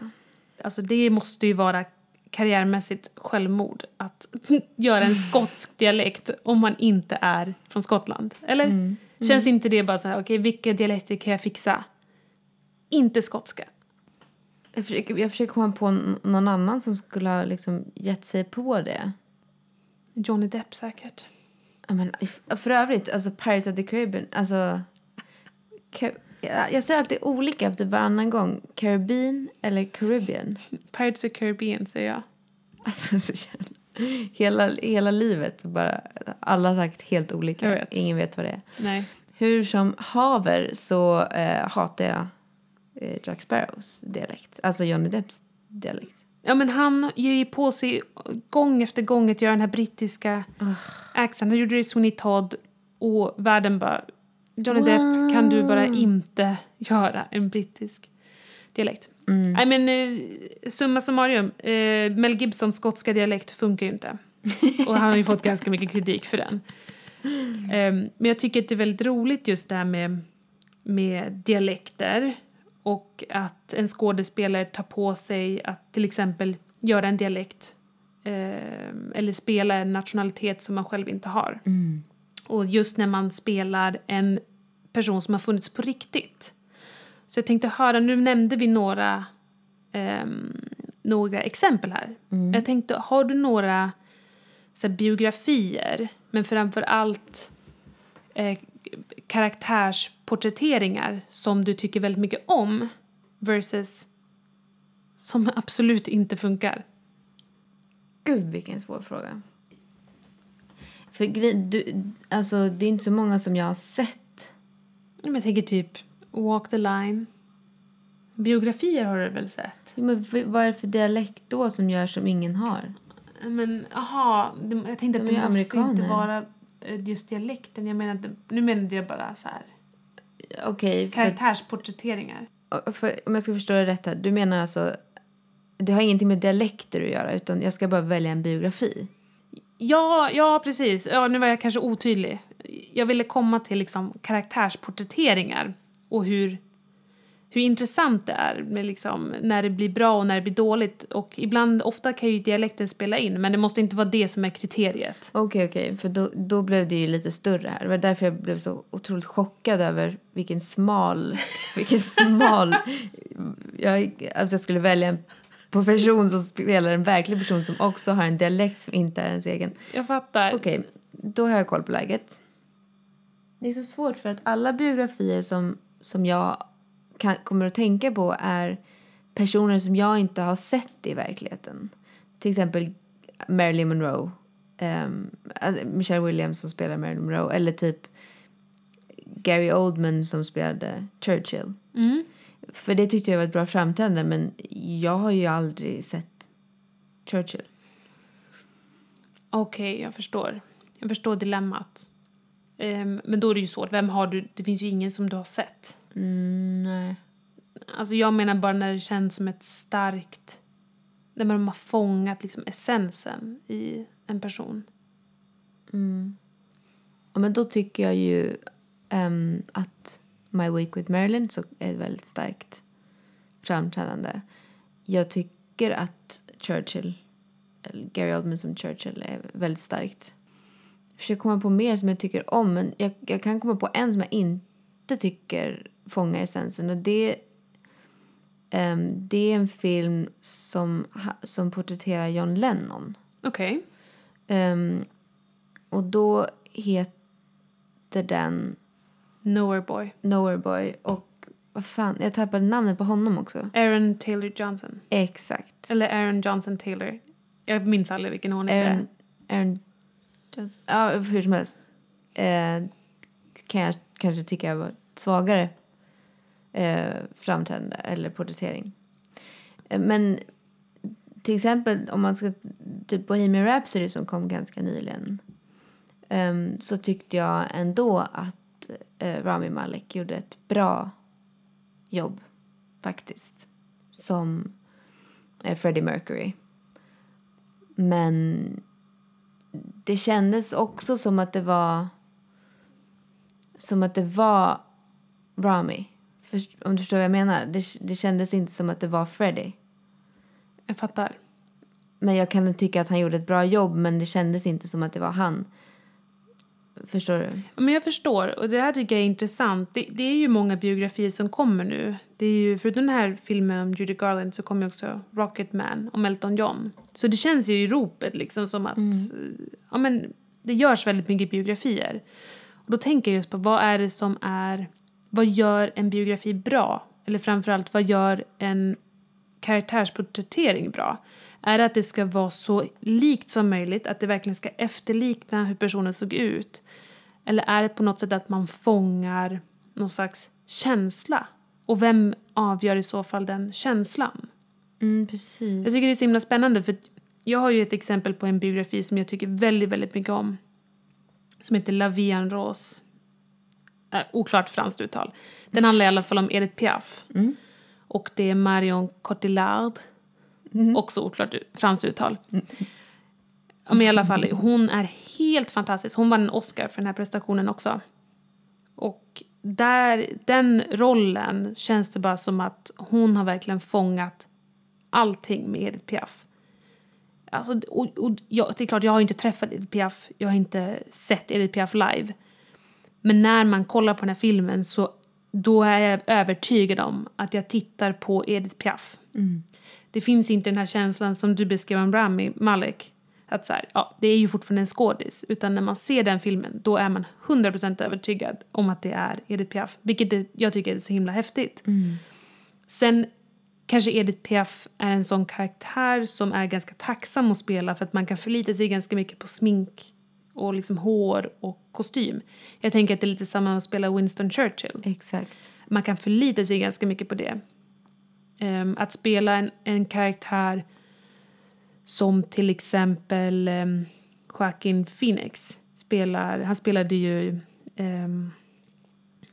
Speaker 2: Alltså det måste ju vara karriärmässigt självmord att [laughs] göra en skotsk dialekt om man inte är från Skottland. Eller? Känns inte det bara så här, okej vilka dialekter kan jag fixa? Inte skotska.
Speaker 3: Jag försöker, jag försöker komma på någon annan som skulle ha liksom gett sig på det.
Speaker 2: Johnny Depp säkert.
Speaker 3: Ja, men, för övrigt, alltså Pirates of the Caribbean, alltså... Jag säger alltid olika efter varannan gång. Caribbean eller Caribbean. [laughs]
Speaker 2: Pirates of Caribbean säger jag.
Speaker 3: Alltså, så hela, hela livet, bara, alla har sagt helt olika.
Speaker 2: Vet.
Speaker 3: Ingen vet vad det är.
Speaker 2: Nej.
Speaker 3: Hur som haver så eh, hatar jag Jack Sparrows dialekt. Alltså Johnny Depps dialekt.
Speaker 2: Ja men han ger ju på sig gång efter gång att göra den här brittiska accenten. Han gjorde det i Sweeney Todd och världen bara Johnny Depp kan du bara inte göra en brittisk dialekt. Nej men eh, summa summarum, eh, Mel Gibsons skotska dialekt funkar ju inte. Och han har ju fått ganska mycket kritik för den. Ehm, men jag tycker att det är väldigt roligt just det här med, med dialekter och att en skådespelare tar på sig att till exempel göra en dialekt ehm, eller spela en nationalitet som man själv inte har. Och just när man spelar en person som har funnits på riktigt. Så jag tänkte höra, nu nämnde vi några, ehm, några exempel här. Jag tänkte, har du några så här, biografier, men framför allt eh, karaktärsporträtteringar som du tycker väldigt mycket om versus som absolut inte funkar?
Speaker 3: Gud, vilken svår fråga. För du, alltså, det är inte så många som jag har sett.
Speaker 2: Men Jag tänker typ Walk the line. Biografier har du väl sett?
Speaker 3: Men vad är det för dialekt då som gör som ingen har?
Speaker 2: Men aha, jag tänkte att
Speaker 3: De
Speaker 2: det måste inte
Speaker 3: amerikaner.
Speaker 2: vara eh, just dialekten. Jag menar, nu menade jag bara så här
Speaker 3: Okej, för,
Speaker 2: karaktärsporträtteringar.
Speaker 3: för, om jag ska förstå det rätt här. Du menar alltså, det har ingenting med dialekter att göra utan jag ska bara välja en biografi?
Speaker 2: Ja, ja precis. Ja, nu var jag kanske otydlig. Jag ville komma till liksom karaktärsporträtteringar och hur, hur intressant det är med liksom när det blir bra och när det blir dåligt. Och ibland, ofta kan ju dialekten spela in, men det måste inte vara det som är kriteriet.
Speaker 3: Okej, okej, för då, då blev det ju lite större här. Det var därför jag blev så otroligt chockad över vilken smal, [laughs] vilken smal... Jag, alltså jag skulle välja en person som spelar en verklig person som också har en dialekt som inte är ens egen.
Speaker 2: Jag fattar.
Speaker 3: Okej, då har jag koll på läget. Det är så svårt för att alla biografier som, som jag kan, kommer att tänka på är personer som jag inte har sett i verkligheten. Till exempel Marilyn Monroe. Um, alltså Michelle Williams som spelar Marilyn Monroe. Eller typ Gary Oldman som spelade Churchill.
Speaker 2: Mm.
Speaker 3: För det tyckte jag var ett bra framträdande men jag har ju aldrig sett Churchill.
Speaker 2: Okej, jag förstår. Jag förstår dilemmat. Ehm, men då är det ju svårt. Vem har du? Det finns ju ingen som du har sett.
Speaker 3: Mm, nej.
Speaker 2: Alltså jag menar bara när det känns som ett starkt... När man har fångat liksom essensen i en person. Mm.
Speaker 3: Ja, men då tycker jag ju um, att My Week with Marilyn så är ett väldigt starkt framträdande. Jag tycker att Churchill, eller Gary Oldman som Churchill är väldigt starkt. Jag försöker komma på mer som jag tycker om men jag, jag kan komma på en som jag inte tycker fångar essensen och det, ehm, det är en film som, som porträtterar John Lennon.
Speaker 2: Okej.
Speaker 3: Ehm, och då heter den
Speaker 2: Nowhere Boy.
Speaker 3: Nowhere Boy och vad fan, jag tappade namnet på honom också.
Speaker 2: Aaron Taylor Johnson.
Speaker 3: Exakt.
Speaker 2: Eller Aaron Johnson Taylor. Jag minns aldrig vilken hon heter.
Speaker 3: Aaron, Aaron Johnson. Ja, hur som helst. Eh, kan jag kanske tycka var ett svagare eh, framträdande eller porträttering. Eh, men till exempel om man ska, typ Bohemian Rhapsody som kom ganska nyligen. um, så tyckte jag ändå att uh, Rami Malek gjorde ett bra jobb faktiskt. Som uh, Freddie Mercury. Men det kändes också som att det var som att det var Rami. Om du förstår vad jag menar. Det, det kändes inte som att det var Freddie.
Speaker 2: Jag fattar.
Speaker 3: Men jag kan tycka att han gjorde ett bra jobb men det kändes inte som att det var han. Förstår du?
Speaker 2: Men jag förstår, och det här tycker jag är intressant. Det, det är ju många biografier som kommer nu. Det är ju, förutom den här filmen om Judy Garland så kommer ju också Rocket Man om Elton John. Så det känns ju i ropet liksom som att eh, ja, men det görs väldigt mycket biografier. Och då tänker jag just på vad är det som är, vad gör en biografi bra? Eller framförallt vad gör en karaktärsporträttering bra? Är det att det ska vara så likt som möjligt, att det verkligen ska efterlikna hur personen såg ut? Eller är det på något sätt att man fångar någon slags känsla? Och vem avgör i så fall den känslan?
Speaker 3: Mm, precis.
Speaker 2: Jag tycker det är så himla spännande för jag har ju ett exempel på en biografi som jag tycker väldigt, väldigt mycket om. Som heter La Vie en Rose. Äh, oklart franskt uttal. Den handlar i alla fall om Edith Piaf. Och det är Marion Cotillard. Också oklart franskt uttal. Ja, men i alla fall, hon är helt fantastisk. Hon vann en Oscar för den här prestationen också. Och där, den rollen känns det bara som att hon har verkligen fångat allting med Edith Piaf. Alltså, och, och, ja, det är klart, jag har inte träffat Edith Piaf, jag har inte sett Edith Piaf live. Men när man kollar på den här filmen så då är jag övertygad om att jag tittar på Edith Piaf. Det finns inte den här känslan som du beskrev om Rami Malek. Att så här, ja, det är ju fortfarande en skådis. Utan när man ser den filmen, då är man 100% övertygad om att det är Edith Piaf. Vilket det, jag tycker är så himla häftigt. Sen kanske Edith Piaf är en sån karaktär som är ganska tacksam att spela för att man kan förlita sig ganska mycket på smink och liksom hår och kostym. Jag tänker att det är lite samma med att spela Winston Churchill.
Speaker 3: Exakt.
Speaker 2: Man kan förlita sig ganska mycket på det. Ehm, att spela en, en karaktär som till exempel um, Joaquin Phoenix spelar. Han spelade ju ehm,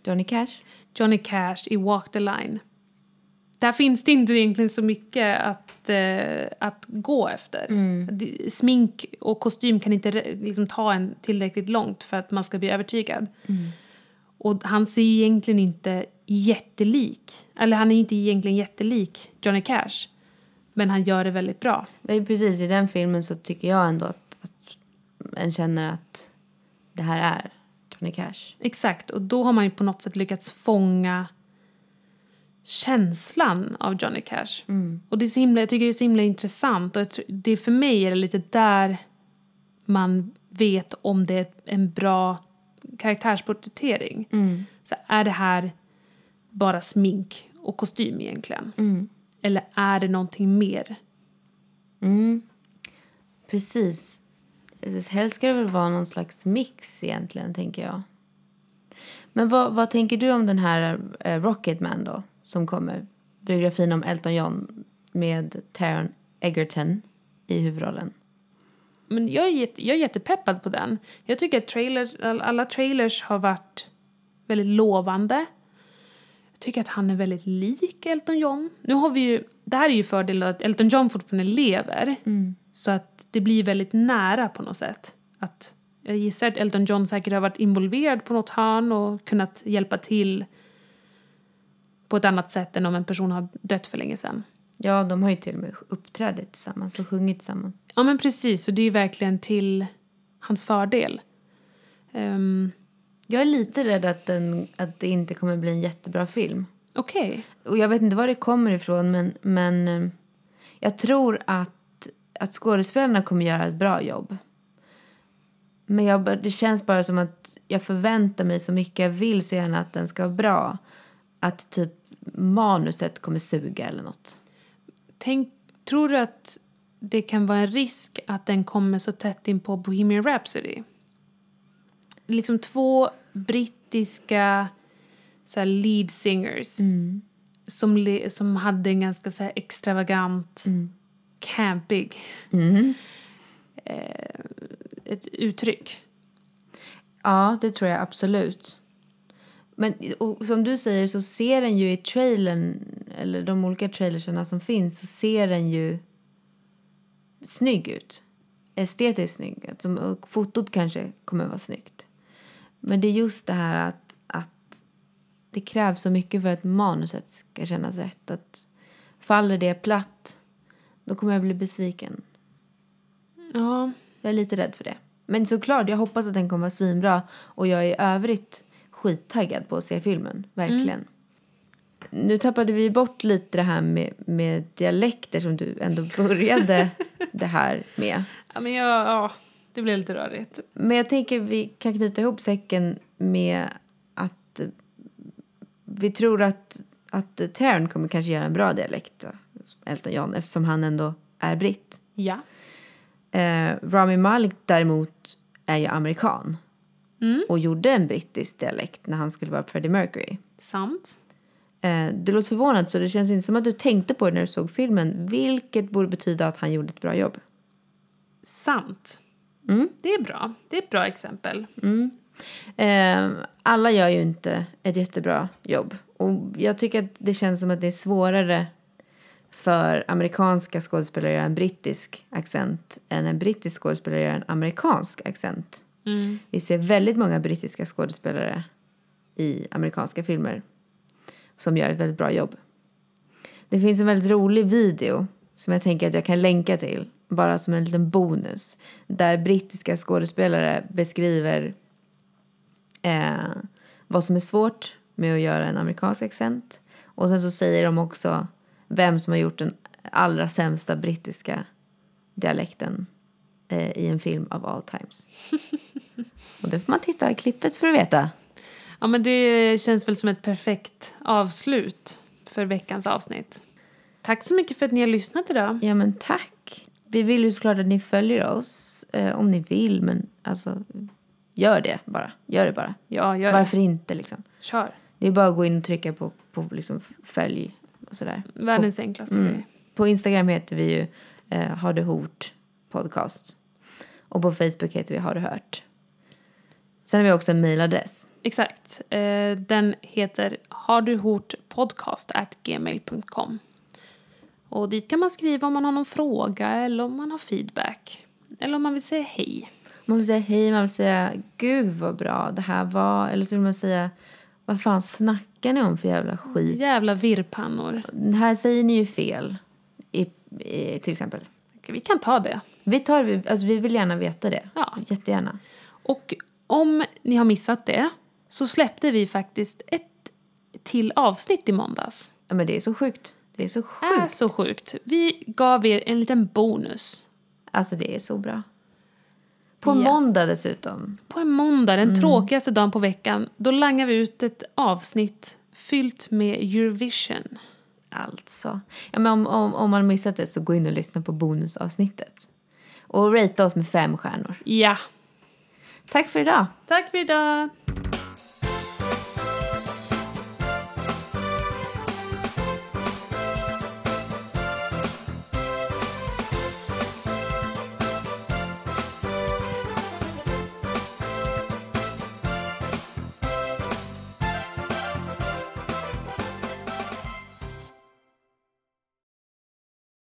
Speaker 3: Johnny Cash?
Speaker 2: Johnny Cash i Walk the Line. Där finns det inte egentligen så mycket att, eh, att gå efter. Det- Smink och kostym kan inte liksom, ta en tillräckligt långt för att man ska bli övertygad. Och han ser ju egentligen inte jättelik, eller han är ju inte egentligen jättelik Johnny Cash. Men han gör det väldigt bra.
Speaker 3: Precis, i den filmen så tycker jag ändå att, att en känner att det här är Johnny Cash.
Speaker 2: Exakt, och då har man ju på något sätt lyckats fånga känslan av Johnny Cash. Och det är så himla, jag tycker det är så himla intressant och tror, det är för mig är det lite där man vet om det är en bra karaktärsporträttering. Så är det här bara smink och kostym egentligen? Eller är det någonting mer?
Speaker 3: Precis. Helst ska det väl vara någon slags mix egentligen, tänker jag. Men vad, vad tänker du om den här eh, Rocketman då, som kommer? Biografin om Elton John med Taron Egerton i huvudrollen.
Speaker 2: Men jag är, jätte, jag är jättepeppad på den. Jag tycker att trailers, all- alla trailers har varit väldigt lovande. Jag tycker att han är väldigt lik Elton John. Nu har vi ju, det här är ju fördelen att Elton John fortfarande lever. Så att det blir väldigt nära på något sätt. Att jag gissar att Elton John säkert har varit involverad på något hörn och kunnat hjälpa till på ett annat sätt än om en person har dött för länge sedan.
Speaker 3: Ja, de har ju till och med uppträdit tillsammans och sjungit tillsammans.
Speaker 2: Ja men precis, och det är ju verkligen till hans fördel. Ehm,
Speaker 3: Jag är lite rädd att, den, att det inte kommer bli en jättebra film.
Speaker 2: Okej.
Speaker 3: Och jag vet inte var det kommer ifrån, men, men eh, jag tror att, att skådespelarna kommer göra ett bra jobb. Men jag, det känns bara som att jag förväntar mig så mycket. Jag vill så gärna att den ska vara bra. Att typ manuset kommer suga eller något.
Speaker 2: Tänk, tror du att det kan vara en risk att den kommer så tätt in på Bohemian Rhapsody? Liksom två brittiska så här, lead singers som, le, som hade en ganska så här, extravagant, campig eh, ett uttryck.
Speaker 3: Ja, det tror jag absolut. Men och som du säger så ser den ju i trailern, eller de olika trailersarna som finns, så ser den ju snygg ut. estetiskt snygg. Och fotot kanske kommer vara snyggt. Men det är just det här att, att det krävs så mycket för att manuset ska kännas rätt. Att faller det platt, då kommer jag bli besviken.
Speaker 2: Ja,
Speaker 3: Jag är lite rädd för det. Men såklart, jag hoppas att den kommer vara svinbra. Och jag är i övrigt skittaggad på att se filmen. Verkligen. Nu tappade vi bort lite det här med, med dialekter som du ändå [laughs] började det här med.
Speaker 2: ja men jag, ja, det blir lite rörigt.
Speaker 3: Men jag tänker vi kan knyta ihop säcken med att vi tror att, att Taron kommer kanske göra en bra dialekt. Elton John, eftersom han ändå är britt.
Speaker 2: Ja.
Speaker 3: Eh, Rami Malek däremot är ju amerikan. Och gjorde en brittisk dialekt när han skulle vara Freddie Mercury.
Speaker 2: Sant.
Speaker 3: Eh, du låter förvånad så det känns inte som att du tänkte på det när du såg filmen. Vilket borde betyda att han gjorde ett bra jobb.
Speaker 2: Sant. Det är bra. Det är ett bra exempel.
Speaker 3: Eh, alla gör ju inte ett jättebra jobb. Och jag tycker att det känns som att det är svårare för amerikanska skådespelare att göra en brittisk accent än en brittisk skådespelare att göra en amerikansk accent. Vi ser väldigt många brittiska skådespelare i amerikanska filmer som gör ett väldigt bra jobb. Det finns en väldigt rolig video som jag tänker att jag kan länka till, bara som en liten bonus, där brittiska skådespelare beskriver eh, vad som är svårt med att göra en amerikansk accent. Och sen så säger de också vem som har gjort den allra sämsta brittiska dialekten eh, i en film of all times. [laughs] Och då får man titta i klippet för att veta.
Speaker 2: Ja men det känns väl som ett perfekt avslut för veckans avsnitt. Tack så mycket för att ni har lyssnat idag.
Speaker 3: Ja men tack. Vi vill ju såklart att ni följer oss eh, om ni vill men alltså gör det bara. Gör det bara.
Speaker 2: Ja, gör
Speaker 3: Varför inte liksom?
Speaker 2: det. Kör.
Speaker 3: Det är bara att gå in och trycka på, på liksom följ och sådär.
Speaker 2: Världens enklaste
Speaker 3: Mm.
Speaker 2: grej.
Speaker 3: På Instagram heter vi ju eh, Har du hort podcast. Och på Facebook heter vi Har du hört. Sen har vi också en mailadress.
Speaker 2: Exakt. Eh, den heter har du hort podcast at gmail.com. Och dit kan man skriva om man har någon fråga eller om man har feedback. Eller om man vill säga hej.
Speaker 3: Man vill säga hej, man vill säga gud vad bra det här var. Eller så vill man säga vad fan snackar ni om för jävla skit?
Speaker 2: Jävla virrpannor.
Speaker 3: Här säger ni ju fel. I, i, till exempel.
Speaker 2: Vi kan ta det.
Speaker 3: Vi, tar, alltså vi vill gärna veta det.
Speaker 2: Ja.
Speaker 3: Jättegärna.
Speaker 2: Och om ni har missat det så släppte vi faktiskt ett till avsnitt i måndags.
Speaker 3: Ja, men det är så sjukt. Det är så
Speaker 2: Det är
Speaker 3: sjukt.
Speaker 2: så sjukt. Vi gav er en liten bonus.
Speaker 3: Alltså det är så bra. På
Speaker 2: Ja.
Speaker 3: måndag dessutom.
Speaker 2: På en måndag, den tråkigaste dagen på veckan, då langar vi ut ett avsnitt fyllt med Eurovision.
Speaker 3: Alltså. Ja, men om, om, om man missat det så gå in och lyssna på bonusavsnittet. Och rate oss med fem stjärnor.
Speaker 2: Ja.
Speaker 3: Tack för idag.
Speaker 2: Tack för idag.